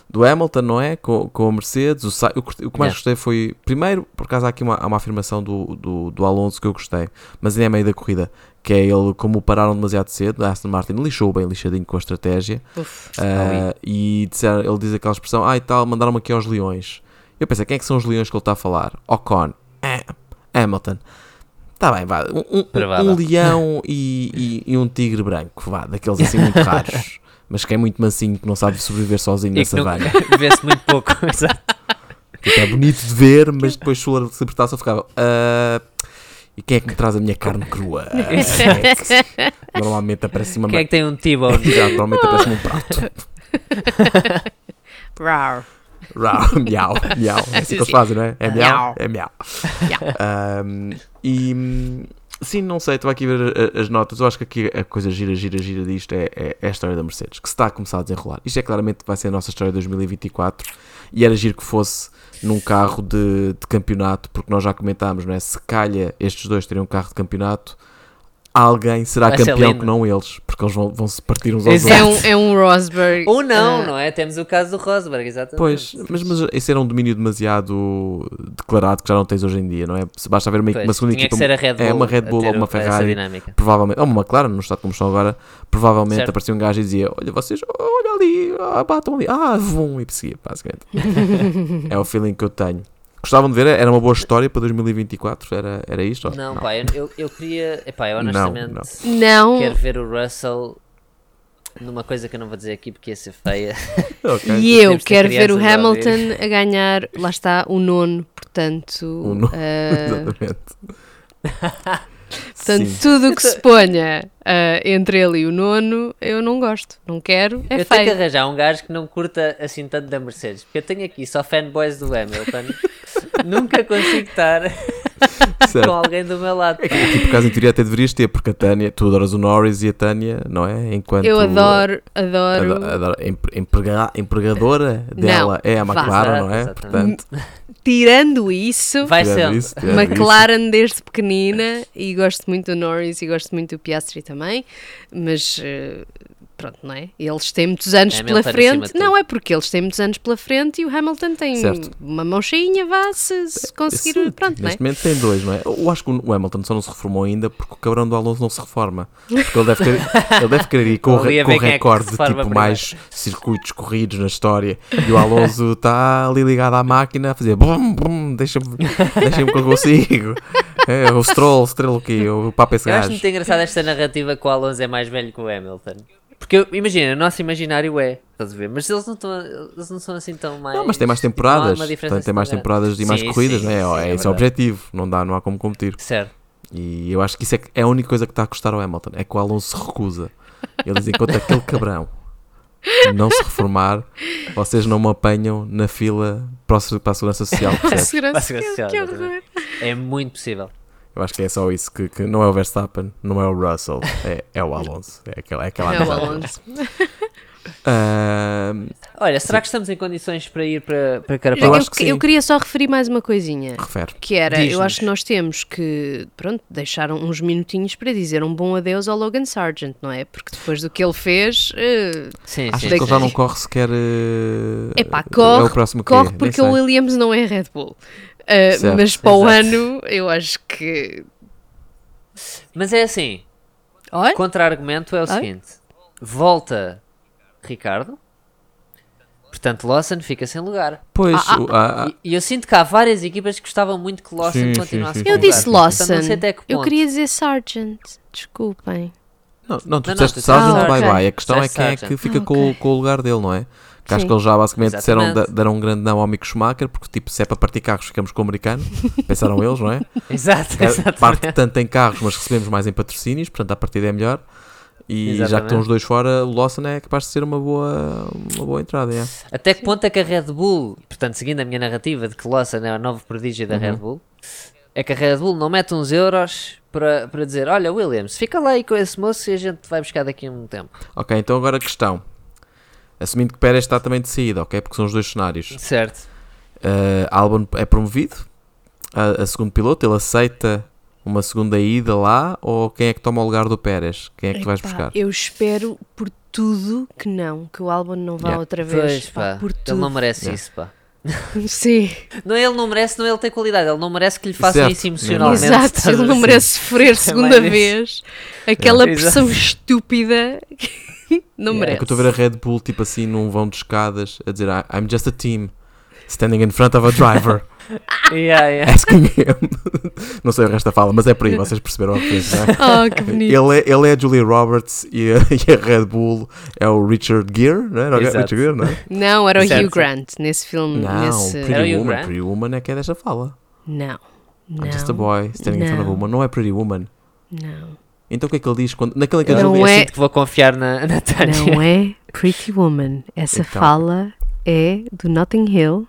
do Hamilton, não é? Com, com a Mercedes. O, Sa- o que mais Yeah. gostei foi. Primeiro, por acaso há aqui uma, há uma afirmação do, do, do Alonso que eu gostei, mas ainda é meio da corrida. Que é ele, como pararam demasiado cedo, a Aston Martin lixou bem lixadinho com a estratégia. Uf. Ah, e disseram, ele diz aquela expressão, ah e tal, mandaram-me aqui aos leões. Eu pensei, quem é que são os leões que ele está a falar? Ocon, eh, Hamilton. Está bem, vá. Um, um- um leão e, e- e um tigre branco, vá, daqueles assim muito raros. Mas que é muito mansinho, que não sabe sobreviver sozinho na que não- savana. vê-se muito pouco. Exato. Tipo, é bonito de ver, mas depois se apertasse eu ficava. "Ah, e quem é que me traz a minha carne crua? Ah, Normalmente aparece uma. Quem é que tem um T-bone? Exato, Normalmente aparece um prato. Rar. Rau, miau, miau. É assim que eles fazem, não é? É miau, Miau. é miau. Miau. Ahm, e sim, não sei, estou aqui a ver a- as notas. Eu acho que aqui a coisa gira, gira, gira disto é, é, é a história da Mercedes, que se está a começar a desenrolar. Isto é claramente vai ser a nossa história de 2024 e era giro que fosse num carro de, de campeonato, porque nós já comentámos, não é? Se calha estes dois teriam um carro de campeonato, alguém será Vai ser campeão que não eles, porque eles vão, vão se partir uns aos Exato. É outros. um, é um Rosberg. Ou não, ah, não é? Temos o caso do Rosberg, exatamente. Pois, mas, mas esse era um domínio demasiado declarado que já não tens hoje em dia, não é? Se basta haver uma, Pois, uma segunda tinha equipa, que ser a Red Bull é uma Red Bull ou uma Ferrari, provavelmente, ou uma McLaren, no estado como estão agora, provavelmente Certo. aparecia um gajo e dizia: Olha, vocês, olha ali, ah, batam ali, ah, vum, e perseguia, basicamente. é o feeling que eu tenho. Gostavam de ver, era uma boa história para 2024, era, era isto? ou- Não, pá, eu, eu, queria. Epá, eu Não, honestamente Não. quero ver o Russell numa coisa que eu não vou dizer aqui porque ia ser feia. Ok. E eu quero ver o crianças a Hamilton a ganhar, lá está, o nono, portanto. O nono, ah, Exatamente. portanto, Sim. tudo o que se ponha ah, entre ele e o nono, eu não gosto, não quero, é eu tenho que feio. arranjar um gajo que não curta assim tanto da Mercedes. Porque eu tenho aqui só fanboys do Hamilton. Nunca consigo estar com alguém do meu lado. É que, que, por acaso, em teoria, até deverias ter, porque a Tânia, tu adoras o Norris e a Tânia, não é? Enquanto Eu adoro, adoro. Ado- adoro- empre- emprega- empregadora dela é a. McLaren, não é? Exato, Portanto, Tirando isso, Vai tirando sendo. isso, tirando isso, McLaren desde pequenina e gosto muito do Norris e gosto muito do Piastri também, mas eh, pronto, não é? Eles têm muitos anos Hamilton pela frente. Não, é porque eles têm muitos anos pela frente e o Hamilton tem Certo. uma mão cheinha, vá, se, se conseguir, Sim, pronto, não é? Neste momento tem dois, não é? Eu acho que o Hamilton só não se reformou ainda porque o cabrão do Alonso não se reforma. Porque ele deve, ter, ele deve querer ir com, re- com é recorde reforma tipo mais circuitos corridos na história. E o Alonso está ali ligado à máquina a fazer bum, bum, deixa-me deixa que eu consigo. É, o Stroll, Stroll o quê? O papo esse Eu acho gajo. muito engraçada esta narrativa que o Alonso é mais velho que o Hamilton. Porque eu- imagina, o nosso imaginário é, estás a ver? Mas eles não, estão, eles não são assim tão mais. Não, mas tem mais temporadas. Portanto, tem mais assim tão temporadas e mais Sim, corridas, sim, não é? sim, é é esse o verdade. objetivo. Não, dá, não há como competir. Certo. E eu acho que isso é, é a única coisa que está a custar ao Hamilton. É que o Alonso se recusa. Ele diz: enquanto aquele cabrão não se reformar, vocês não me apanham na fila para, o- para a Segurança Social. percebes? Segurança, Segurança que, social, que exatamente. horror. É muito possível. Eu acho que é só isso: que, que não é o Verstappen, não é o Russell, é, é o Alonso. É aquela, é aquela É o. Alonso. Ahm, Olha, será que estamos em condições para ir para, para Eu Carapau? Eu, acho que sim. eu queria só referir mais uma coisinha. refere. Que era, eu acho que nós temos que, pronto, deixar uns minutinhos para dizer um bom adeus ao Logan Sargent, não é? Porque depois do que ele fez, eh, Sim, sim, que ele sim. já não corre sequer. uh, Epá, É corre, o próximo quê? corre porque o Williams não é Red Bull. Uh, Certo, mas para o ano, eu acho que. Mas é assim, contra-argumento é o Ai. seguinte: volta Ricardo, portanto Lawson fica sem lugar. Pois, Ah, ah, o- ah, ah, E, e eu sinto que há várias equipas que gostavam muito que Lawson Sim, sim, continuasse sim, com eu disse Lawson. não sei até que Eu queria dizer Sargent. Desculpem. Não, não, tu Não, não, disseste tu Sargent, bye bye. A questão é quem é que fica Ah, com, ok. com o lugar dele, não é? Que acho que eles já basicamente disseram, Exatamente. da- deram um grande não ao Mick Schumacher, porque tipo, se é para partir carros, ficamos com o americano. Pensaram eles, não é? Exato, É, exatamente. Parte tanto em carros, mas recebemos mais em patrocínios, portanto a partida é melhor. E já que Exatamente. estão os dois fora, o Lawson é capaz de ser uma boa, uma boa entrada. é. Até que ponto é que a Red Bull, portanto, seguindo a minha narrativa de que Lawson é o novo prodígio da Uhum. Red Bull, é que a Red Bull não mete uns euros para, para dizer: Olha, Williams, fica lá aí com esse moço e a gente vai buscar daqui a um tempo. Ok, então agora a questão. Assumindo que Pérez está também de saída, ok? Porque são os dois cenários. Certo. Uh, Albon é promovido a, a segundo piloto, ele aceita uma segunda ida lá ou quem é que toma o lugar do Pérez? Quem é que vais buscar? Eu espero por tudo que não, que o álbum não vá Yeah. outra vez. Pois, pá. por Ele tudo. não merece Yeah. isso, pá. Sim, Não, ele não merece, não ele tem qualidade. Ele não merece que lhe façam Certo. isso emocionalmente. exato. Ele não merece sofrer segunda mais vez. Aquela Exato. pressão estúpida. não Yeah. É merece. que eu estou a ver a Red Bull, tipo assim, num vão de escadas, a dizer "I- I'm just a team, standing in front of a driver, Yeah, yeah. asking him. não sei o resto da fala, mas é por aí, vocês perceberam a referência, não é? Oh, que bonito. Ele é, ele é a Julia Roberts e a, e a Red Bull é o Richard Gere, não é? Era o Exato. Richard Gere, não é? Não, era o Certo. Hugh Grant nesse filme. Não, nesse... Era o Pretty Hugh Woman. Grant? Pretty Woman é que é desta fala. Não. Não. I'm just a boy standing in front of a Não. woman. Não é Pretty Woman. Não. Então o que é que ele diz quando. Naquela que ele Não eu é- sinto que vou confiar na, na Tânia. Não é Pretty Woman. Essa Então. fala é do Notting Hill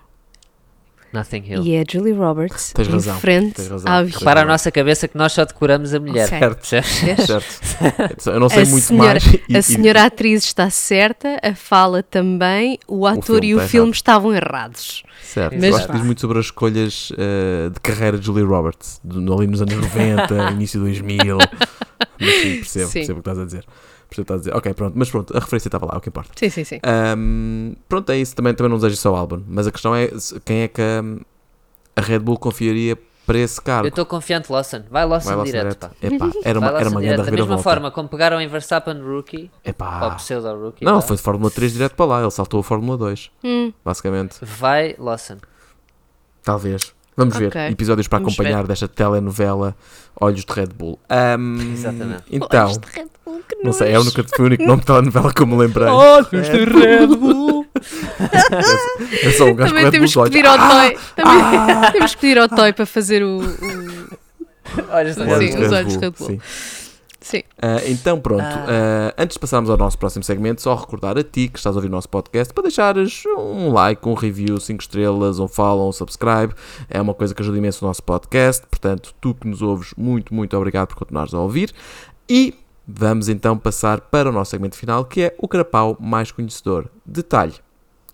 Nothing Hill. e é Julie Roberts Tens em razão, frente tens razão. ao Repara a nossa cabeça que nós só decoramos a mulher. Ok. Certo. Certo. Eu não sei A muito senhora- mais. e- A e- senhora atriz está certa, a fala também, o ator filme e o filme errado. estavam errados. Certo. Mas- Eu acho que diz muito sobre as escolhas eh, de carreira de Julie Roberts, ali nos anos 90, início de 2000. Mas sim, percebo, Sim. percebo o que estás a dizer. Percebo o que estás a dizer. Ok, pronto, mas pronto, a referência estava lá, é o que importa. Sim, sim, sim. Ahm, pronto, é isso. Também, também não desejo só o álbum, mas a questão é quem é que hum, a Red Bull confiaria para esse cargo. Eu estou confiante, Lawson. Vai Lawson Vai lá direto, direto. pá. Epá, era uma, Vai era Lawson uma direto. grande Da mesma forma como pegaram em Verstappen Rookie, ou Epá. pseudo Rookie, Não, vá. foi de Fórmula 3 direto para lá. Ele saltou a Fórmula 2, Hum, basicamente. vai Lawson. Talvez. Vamos ver. Ok. Episódios para Vamos acompanhar desta telenovela Olhos de Red Bull. Ahm, Exatamente. Então, Olhos de Red Bull, que não sei, é a nojo. única, foi o único nome de telenovela que eu me lembrei. Olhos de Red Bull. É só um gajo Também temos que pedir ao Ah! Toy. Também temos que pedir ao Toy para fazer o. o- Olhos de Sim, Red Olhos de Bull. os olhos de Red Bull. Sim. Sim. Ah, então pronto, Ah. ah, antes de passarmos ao nosso próximo segmento, só recordar a ti que estás a ouvir o nosso podcast para deixares um like, um review, 5 estrelas, um follow, um subscribe. É uma coisa que ajuda imenso o nosso podcast. Portanto, tu que nos ouves, muito, muito obrigado por continuares a ouvir. E vamos então passar para o nosso segmento final, que é o carapau mais conhecedor. Detalhe,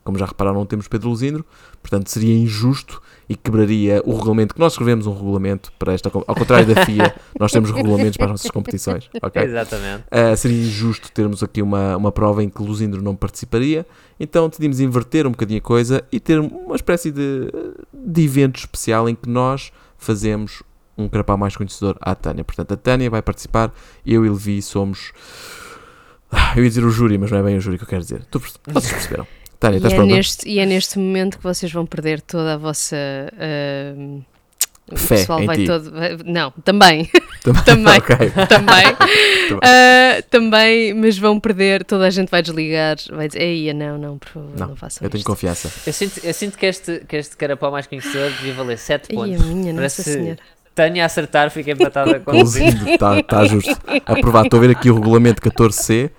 como já repararam, não temos Pedro Luzindro, portanto seria injusto e quebraria o regulamento, que nós escrevemos um regulamento para esta, ao contrário da FIA, nós temos regulamentos para as nossas competições, ok? Exatamente. Uh, seria injusto termos aqui uma, uma prova em que Luzindro não participaria, então decidimos inverter um bocadinho a coisa e ter uma espécie de, de evento especial em que nós fazemos um carapau mais conhecedor à Tânia. Portanto, a Tânia vai participar, eu e Levi somos. Ah, Eu ia dizer o júri, mas não é bem o júri que eu quero dizer. Tu Vocês perceberam? Tânia, E estás é, pronta? neste, e é neste momento que vocês vão perder toda a vossa. o Fé pessoal em vai ti. todo. vai- não, também. Também. também. ok. também. Ah, também, mas vão perder. Toda a gente vai desligar. Vai dizer: Eia, não, não, por favor, não, Não, façam Eu tenho isto. confiança. Eu sinto, eu sinto que, este, que este carapau mais conhecedor devia valer 7 Ai, pontos. a minha, Para Nossa se Senhora. Tânia a acertar, fica empatada com o. Luzindro, está tá justo. Aprovado. Estou a ver aqui o regulamento 14C.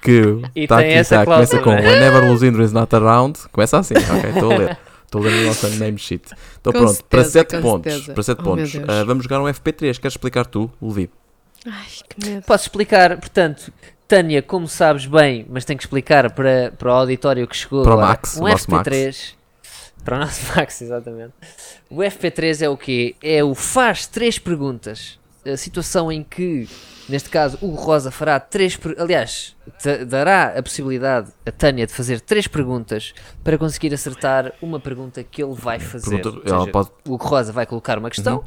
Que E está tem aqui, essa tá, começa com cláusula, Whenever Luzindro is not around. Começa assim, ok, estou a ler. Estou a ler no nosso name sheet. Então Com pronto, para certeza, 7 com pontos. certeza. Para 7 Oh, pontos. Ah, vamos jogar um FP3. Queres explicar tu, Levi? Ai, que medo. Posso explicar, portanto, Tânia, como sabes bem, mas tenho que explicar para, para o auditório que chegou Para o agora, Max, um o nosso FP3. Para o nosso Max, exatamente. O FP3 é o quê? É o faz três perguntas. A situação em que, neste caso, o Rosa fará três. Aliás, dará a possibilidade a Tânia de fazer três perguntas para conseguir acertar uma pergunta que ele vai fazer. Pergunta- seja, pode- O Rosa vai colocar uma questão Uhum.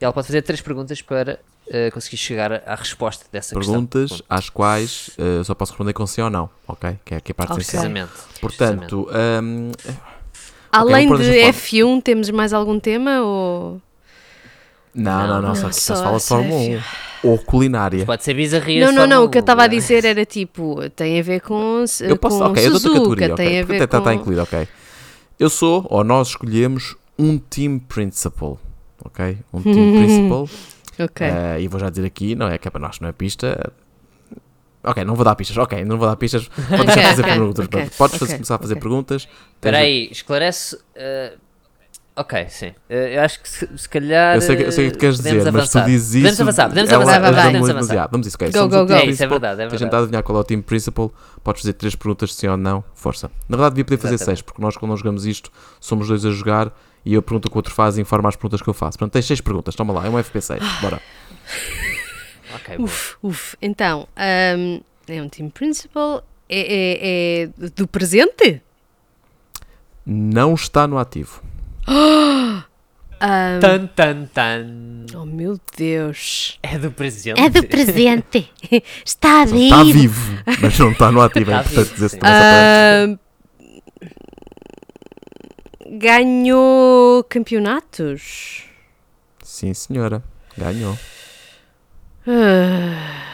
e ela pode fazer três perguntas para eh, conseguir chegar à resposta dessa Perguntas questão. às quais ah, só posso responder com sim ou não, ok? Que é aqui a parte Ok. essencial. Precisamente. Portanto, ahm, Além pôr de desta F1, temos mais algum tema? Ou... não, não, não, Não, só, não, só só- se fala de Fórmula F1. 1 ou culinária. Pode ser bizarria. Não, não, não. O que eu estava a dizer era tipo, tem a ver com, Eu posso, com ok, eu dou-te a Suzuka, categoria, tem ok, a porque ver até está com... incluído, ok. Eu sou, ou nós escolhemos um team principal, ok? Um team principal, Ok. eh, e vou já dizer aqui, não é que é para nós, não é pista. Ok, não vou dar pistas, ok, não vou dar pistas, pode deixar de fazer perguntas, ok, pronto. podes ok, fazer- começar a fazer ok. perguntas. Espera a- aí, esclarece. eh, ok, sim. Eh, eu acho que se, se calhar. Eu sei, eu sei o que tu queres dizer, mas tu avançar. dizes isso. Podemos avançar, podemos ela avançar, vai, vai, ajuda-me podemos avançar. demasiado. Vamos isso, ok. Go, somos go, go. É, isso é verdade, é Se a gente verdade. está a adivinhar qual é o team principal, podes fazer três perguntas sim ou não, força. Na verdade, devia poder fazer Exatamente. seis, porque nós, quando nós jogamos isto, somos dois a jogar e eu pergunto o que o outro faz e informa as perguntas que eu faço. Portanto, tens seis perguntas, toma lá, é um FP6, bora. Ok, boa. Uf, uf. Então, ahm, é um team principal é, é- é do presente? Não está no ativo. Ah, Tan, tan, tan. oh meu Deus. É do presente. É do presente. Está a ver. Está vivo, mas não está no ativo. É Está importante vivo, dizer-se Ah, ganhou campeonatos? Sim, senhora. Ganhou. Ah,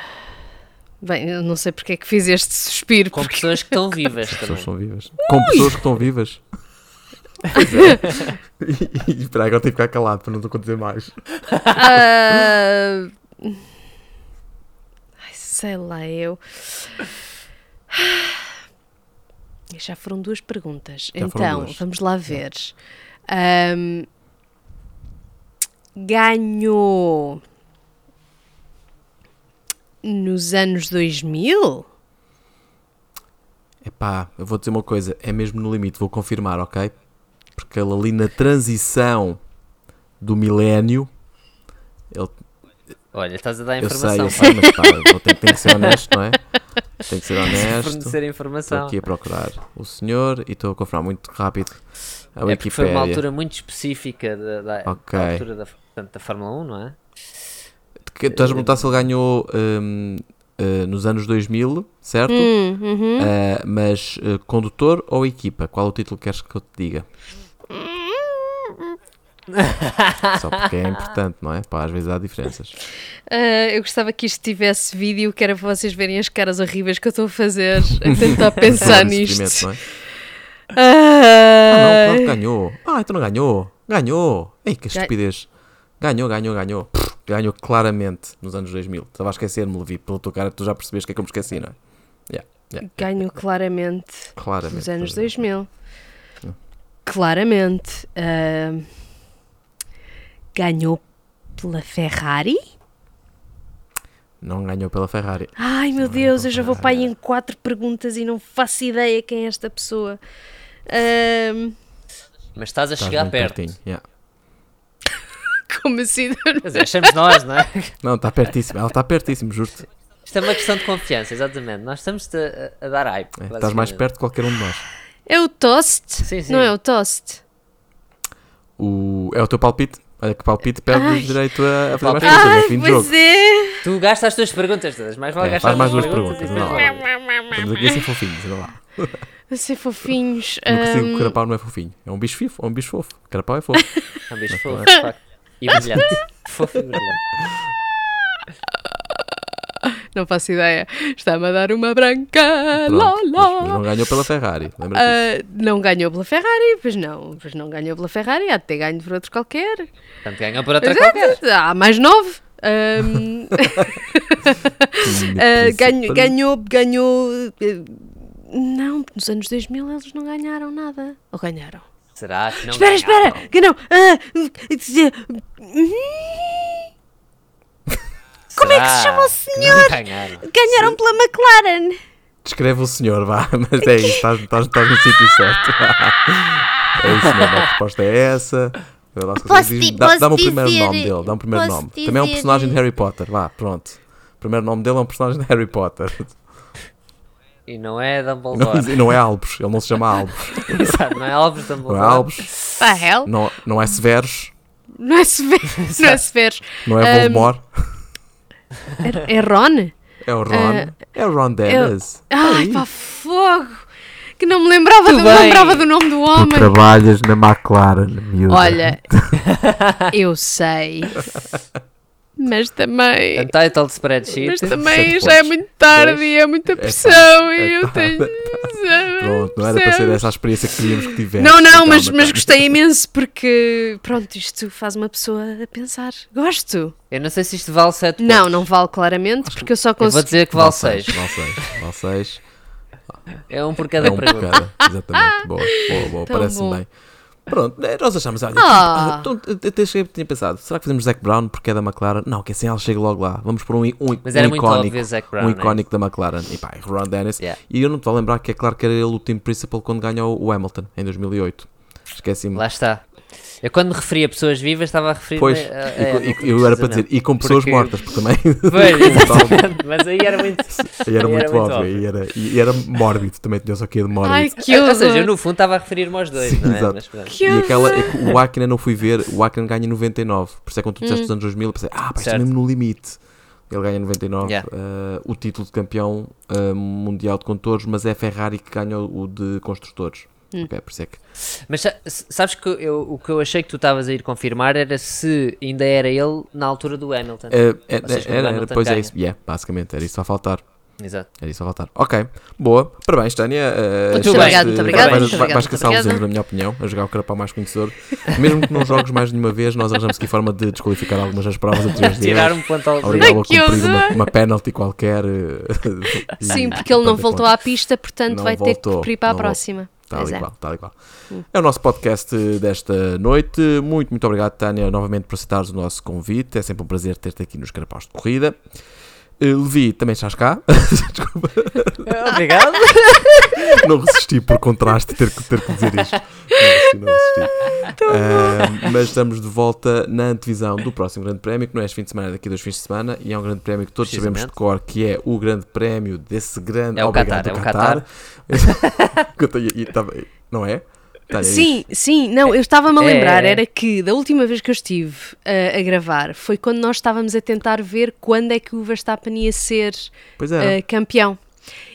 bem, eu não sei porque é que fiz este suspiro. Com porque- pessoas que estão vivas As pessoas também. estão vivas. Com pessoas que estão vivas. Pois é. E, e espera, agora tenho que ficar calado para não te acontecer mais. Ah, ai, sei lá, eu. Já foram duas perguntas. Já então, duas. vamos lá ver. Ahm, ganhou nos anos 2000? Epá, eu vou dizer uma coisa, é mesmo no limite, vou confirmar, ok? Porque ele ali na transição do milénio, ele, Olha, estás a dar eu sei, informação. eu sei, mas pá, eu tenho, tenho que ser honesto, não é? Tenho que ser honesto. Fornecer Estou informação. aqui a procurar o senhor e estou a confirmar muito rápido a É porque foi uma altura muito específica da, da, Ok. da altura da, portanto, da Fórmula 1, não é? Que- Tu estás a perguntar se ele ganhou hum, eh, nos anos 2000, certo? Hum, uhum. Eh, mas eh, condutor ou equipa? Qual é o título que queres que eu te diga? Só porque é importante, não é? Pá, às vezes há diferenças. Ah, eu gostava que isto tivesse vídeo, que era para vocês verem as caras horríveis que eu estou a fazer a tentar pensar nisto. não é? Ah, não, claro que ganhou. Ah, então não ganhou. Ganhou. Ei, que estupidez. Ganhou, ganhou, ganhou. Pff, Ganhou claramente nos anos 2000. Estava a esquecer-me, Levi, pela tua cara, tu já percebeste que é que eu me esqueci, não é? Yeah, yeah, ganhou claramente claramente. nos anos estás a ver? 2000. Claramente. Ah, ganhou pela Ferrari? Não ganhou pela Ferrari. Ai meu Não, Deus, eu já vou para aí em quatro perguntas e não faço ideia quem é esta pessoa. Ah, Mas estás a Estás chegar perto. pertinho. yeah. como dizer, achamos nós, não é? Não, está pertíssimo. Ela está pertíssimo, juro-te. Isto é uma questão de confiança, exatamente. Nós estamos-te a, a dar hype. É, estás mais perto de qualquer um de nós. É o Toast? Sim, sim. Não é o Toast? O... É o teu palpite? Olha que palpite perde direito a, a fazer mais Palpite. perguntas. É Ai, fim de jogo. pois é. Tu gastas as tuas perguntas todas, mais vale É, gastar faz mais as duas perguntas. anda lá. depois- Estamos aqui a ser fofinhos. Anda lá. A ser fofinhos. Não consigo, o carapau não é fofinho. É um bicho fofo. É um bicho fofo. O carapau é fofo. É um bicho fofo, de facto. E brilhante. Fofo e brilhante. não faço ideia. Está-me a dar uma branca. Pronto, não ganhou pela Ferrari. Lembra? Ah, não ganhou pela Ferrari, pois não, pois não ganhou pela Ferrari, há de ter ganho por outro qualquer. Portanto, ganhou por outra qualquer. Há mais nove. Ahm, ah, ganho- ganhou, ganhou. eh, Não, nos anos 2000 eles não ganharam nada. Ou ganharam? Será que não espera, ganharam? espera! Que não! Ah, Como é que se chama o que senhor? não ganharam? ganharam pela McLaren! Descreve o senhor, vá. Mas é isso. Estás, estás, estás no sítio certo. é isso mesmo. A resposta é essa. Vê lá se Posso consegues dizer- di- Dá, posso dá-me o primeiro dizer- nome dele. Dá um primeiro posso nome. Também é um dizer- personagem de Harry Potter. Vá, pronto. O primeiro nome dele é um personagem de Harry Potter. E não é Não, Dumbledore. e não é Albus. Ele não se chama Albus. Exato, não é Alves Não Dumbledore. é Albus. The hell? Não, não é Severus. Não é severo. não é severo. Não é Um, Voldemort. É, é Ron? É o Ron. é o Ron Dennis. Ai, pá, fogo! Que não me lembrava, do, me lembrava do nome do homem. trabalhas na McLaren, miúda. Olha, eu sei. Mas também. Untitled Spreadsheet. Mas também já é pontos. muito tarde Dois. e é muita É pressão tarde, e é eu tarde, tenho. Pronto, não era para ser essa a experiência que queríamos que tivesse. Não, não, mas, mas gostei imenso porque, pronto, isto faz uma pessoa a pensar. Gosto. Eu não sei se isto vale 7 Não, não vale claramente porque eu só Eu vou consigo. dizer que vale 6. Vale 6. Vale 6. É um por cada É um por pergunta. cada. Exatamente. Boa, boa, boa. Tão Parece-me bom. bem. Pronto, eh, nós achamos, olha, Ah. então, eu até cheguei, tinha pensado, será que fazemos Zac Brown porque é da McLaren? Não, que assim ela chega logo lá. Vamos por um, um, Mas um era muito icónico, óbvio Zac Brown. um é? icónico da McLaren. E pá, Ron Dennis. Yeah. E eu não estou a lembrar que é claro que era ele o team principal quando ganhou o Hamilton em 2008. Esqueci-me. Lá está. Eu quando me referia a pessoas vivas estava a referir Pois, a, e, a, ela, e- eu era para dizer, e com pessoas Porque- mortas, porque também Pois, exatamente, mas aí era muito. aí era Aí muito era muito óbvio, óbvio. e era, e era mórbido, também tinha só aqui de mórbido. Ai, que Ou seja, eu no fundo estava a referir-me aos dois, Sim, não é? exato. Mas pronto. Que E aquela, é que o Akinen não fui ver, o Akinen ganha em 99, por isso é quando tu disseste os anos 2000, eu pensei, ah, pá, isto é mesmo no limite. Ele ganha em 99 Yeah. eh, o título de campeão eh, mundial de condutores, mas é a Ferrari que ganha o o de construtores. Ok, por isso é que. Mas sa- sabes que eu, o que eu achei que tu estavas a ir confirmar era se ainda era ele na altura do Hamilton. eh, é- Ou seja, era, o era, Hamilton pois é ganha. isso, yeah, basicamente, era isso a faltar. Exato. Era isso a faltar. Ok, boa. Parabéns, Tânia. eh, Muito obrigado, muito obrigado, Vais, muito obrigado, vais. Luzindo, na minha opinião, a jogar o carapau mais conhecedor. Mesmo que não jogues mais de nenhuma vez, nós arranjamos aqui forma de desqualificar algumas das provas anteriores. Tirar um ponto ao Obrigado a cumprir uma, uma penalty qualquer. eh, e- Sim, porque ele não voltou à pista, portanto Não vai ter voltou, que cumprir para a próxima. Tal Pois e é. qual, tal e qual. É o nosso podcast desta noite. Muito, muito obrigado, Tânia, novamente por aceitares o nosso convite. É sempre um prazer ter-te aqui nos Carapaus de Corrida. Eh, Levi, também estás cá. Desculpa, Obrigado. não resisti por contraste ter que, ter que dizer isto. Não resisti, não resisti. Ah, mas estamos de volta na antevisão do próximo Grande Prémio, que não é este fim de semana, é daqui a dois fins de semana, e é um Grande Prémio que todos sabemos de cor, que é o Grande Prémio desse grande. É o Obrigado, Qatar, é o Qatar. Tava- não é? Tânia, diz. Sim, sim, não, eu estava-me a É, lembrar, é. era que da última vez que eu estive uh, a gravar foi quando nós estávamos a tentar ver quando é que o Verstappen ia ser Pois é. uh, campeão.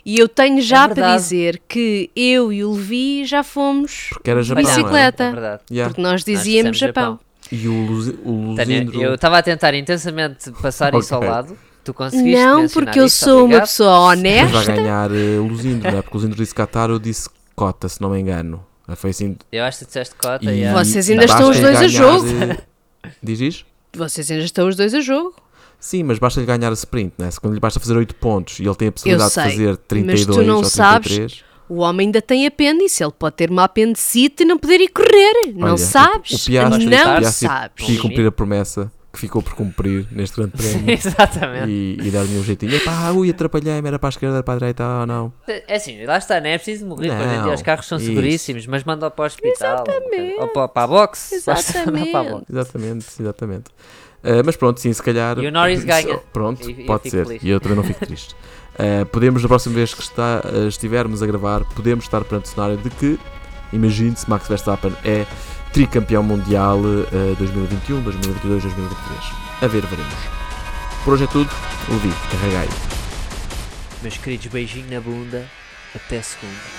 E eu tenho já para verdade. dizer que eu e o Levi já fomos Porque era Japão, é? bicicleta, É porque nós Nós dizíamos dissemos Japão. E o, Luzi- o Tânia, eu estava a tentar intensamente passar isso ao lado. Tu conseguiste Não, porque eu isso, sou uma obrigado. pessoa Depois honesta. vai ganhar uh, Luzindro, não é? Porque o Luzindro disse Qatar, eu disse Cota, se não me engano. Foi assim. Eu acho que tu disseste cota. E, yeah. Vocês ainda estão os dois a jogo. eh, Diz isto? Vocês ainda estão os dois a jogo. Sim, mas basta-lhe ganhar a sprint, né? Se quando lhe basta fazer 8 pontos e ele tem a possibilidade sei, de fazer mas 32 tu não ou sabes 33. O homem ainda tem apêndice, ele pode ter uma apendicite e não poder ir correr. não Olha, sabes? O Piastri, não o Piastri sabes. podia cumprir a promessa que ficou por cumprir neste grande prémio Exatamente. e, e dar-lhe um jeitinho. Epá, ui, atrapalhei-me, era para a esquerda, era para a direita, ah, não. É assim, lá está, não é preciso morrer. Os carros são isso. seguríssimos, mas manda para o hospital. Exatamente. Ou para, para a box. Exatamente. para a box. Exatamente, exatamente. Ah, mas pronto, sim, se calhar. E o Norris ganha. Pronto, E- eu pode ser. feliz. E eu também não fico triste. Ah, podemos, na próxima vez que está, ah, estivermos a gravar, podemos estar perante o cenário de que, imagine-se, Max Verstappen é tricampeão mundial ah, 2021, 2022, 2023. A ver, veremos. Por hoje é tudo. Levi, carrega aí. Meus queridos, beijinho na bunda. Até segunda.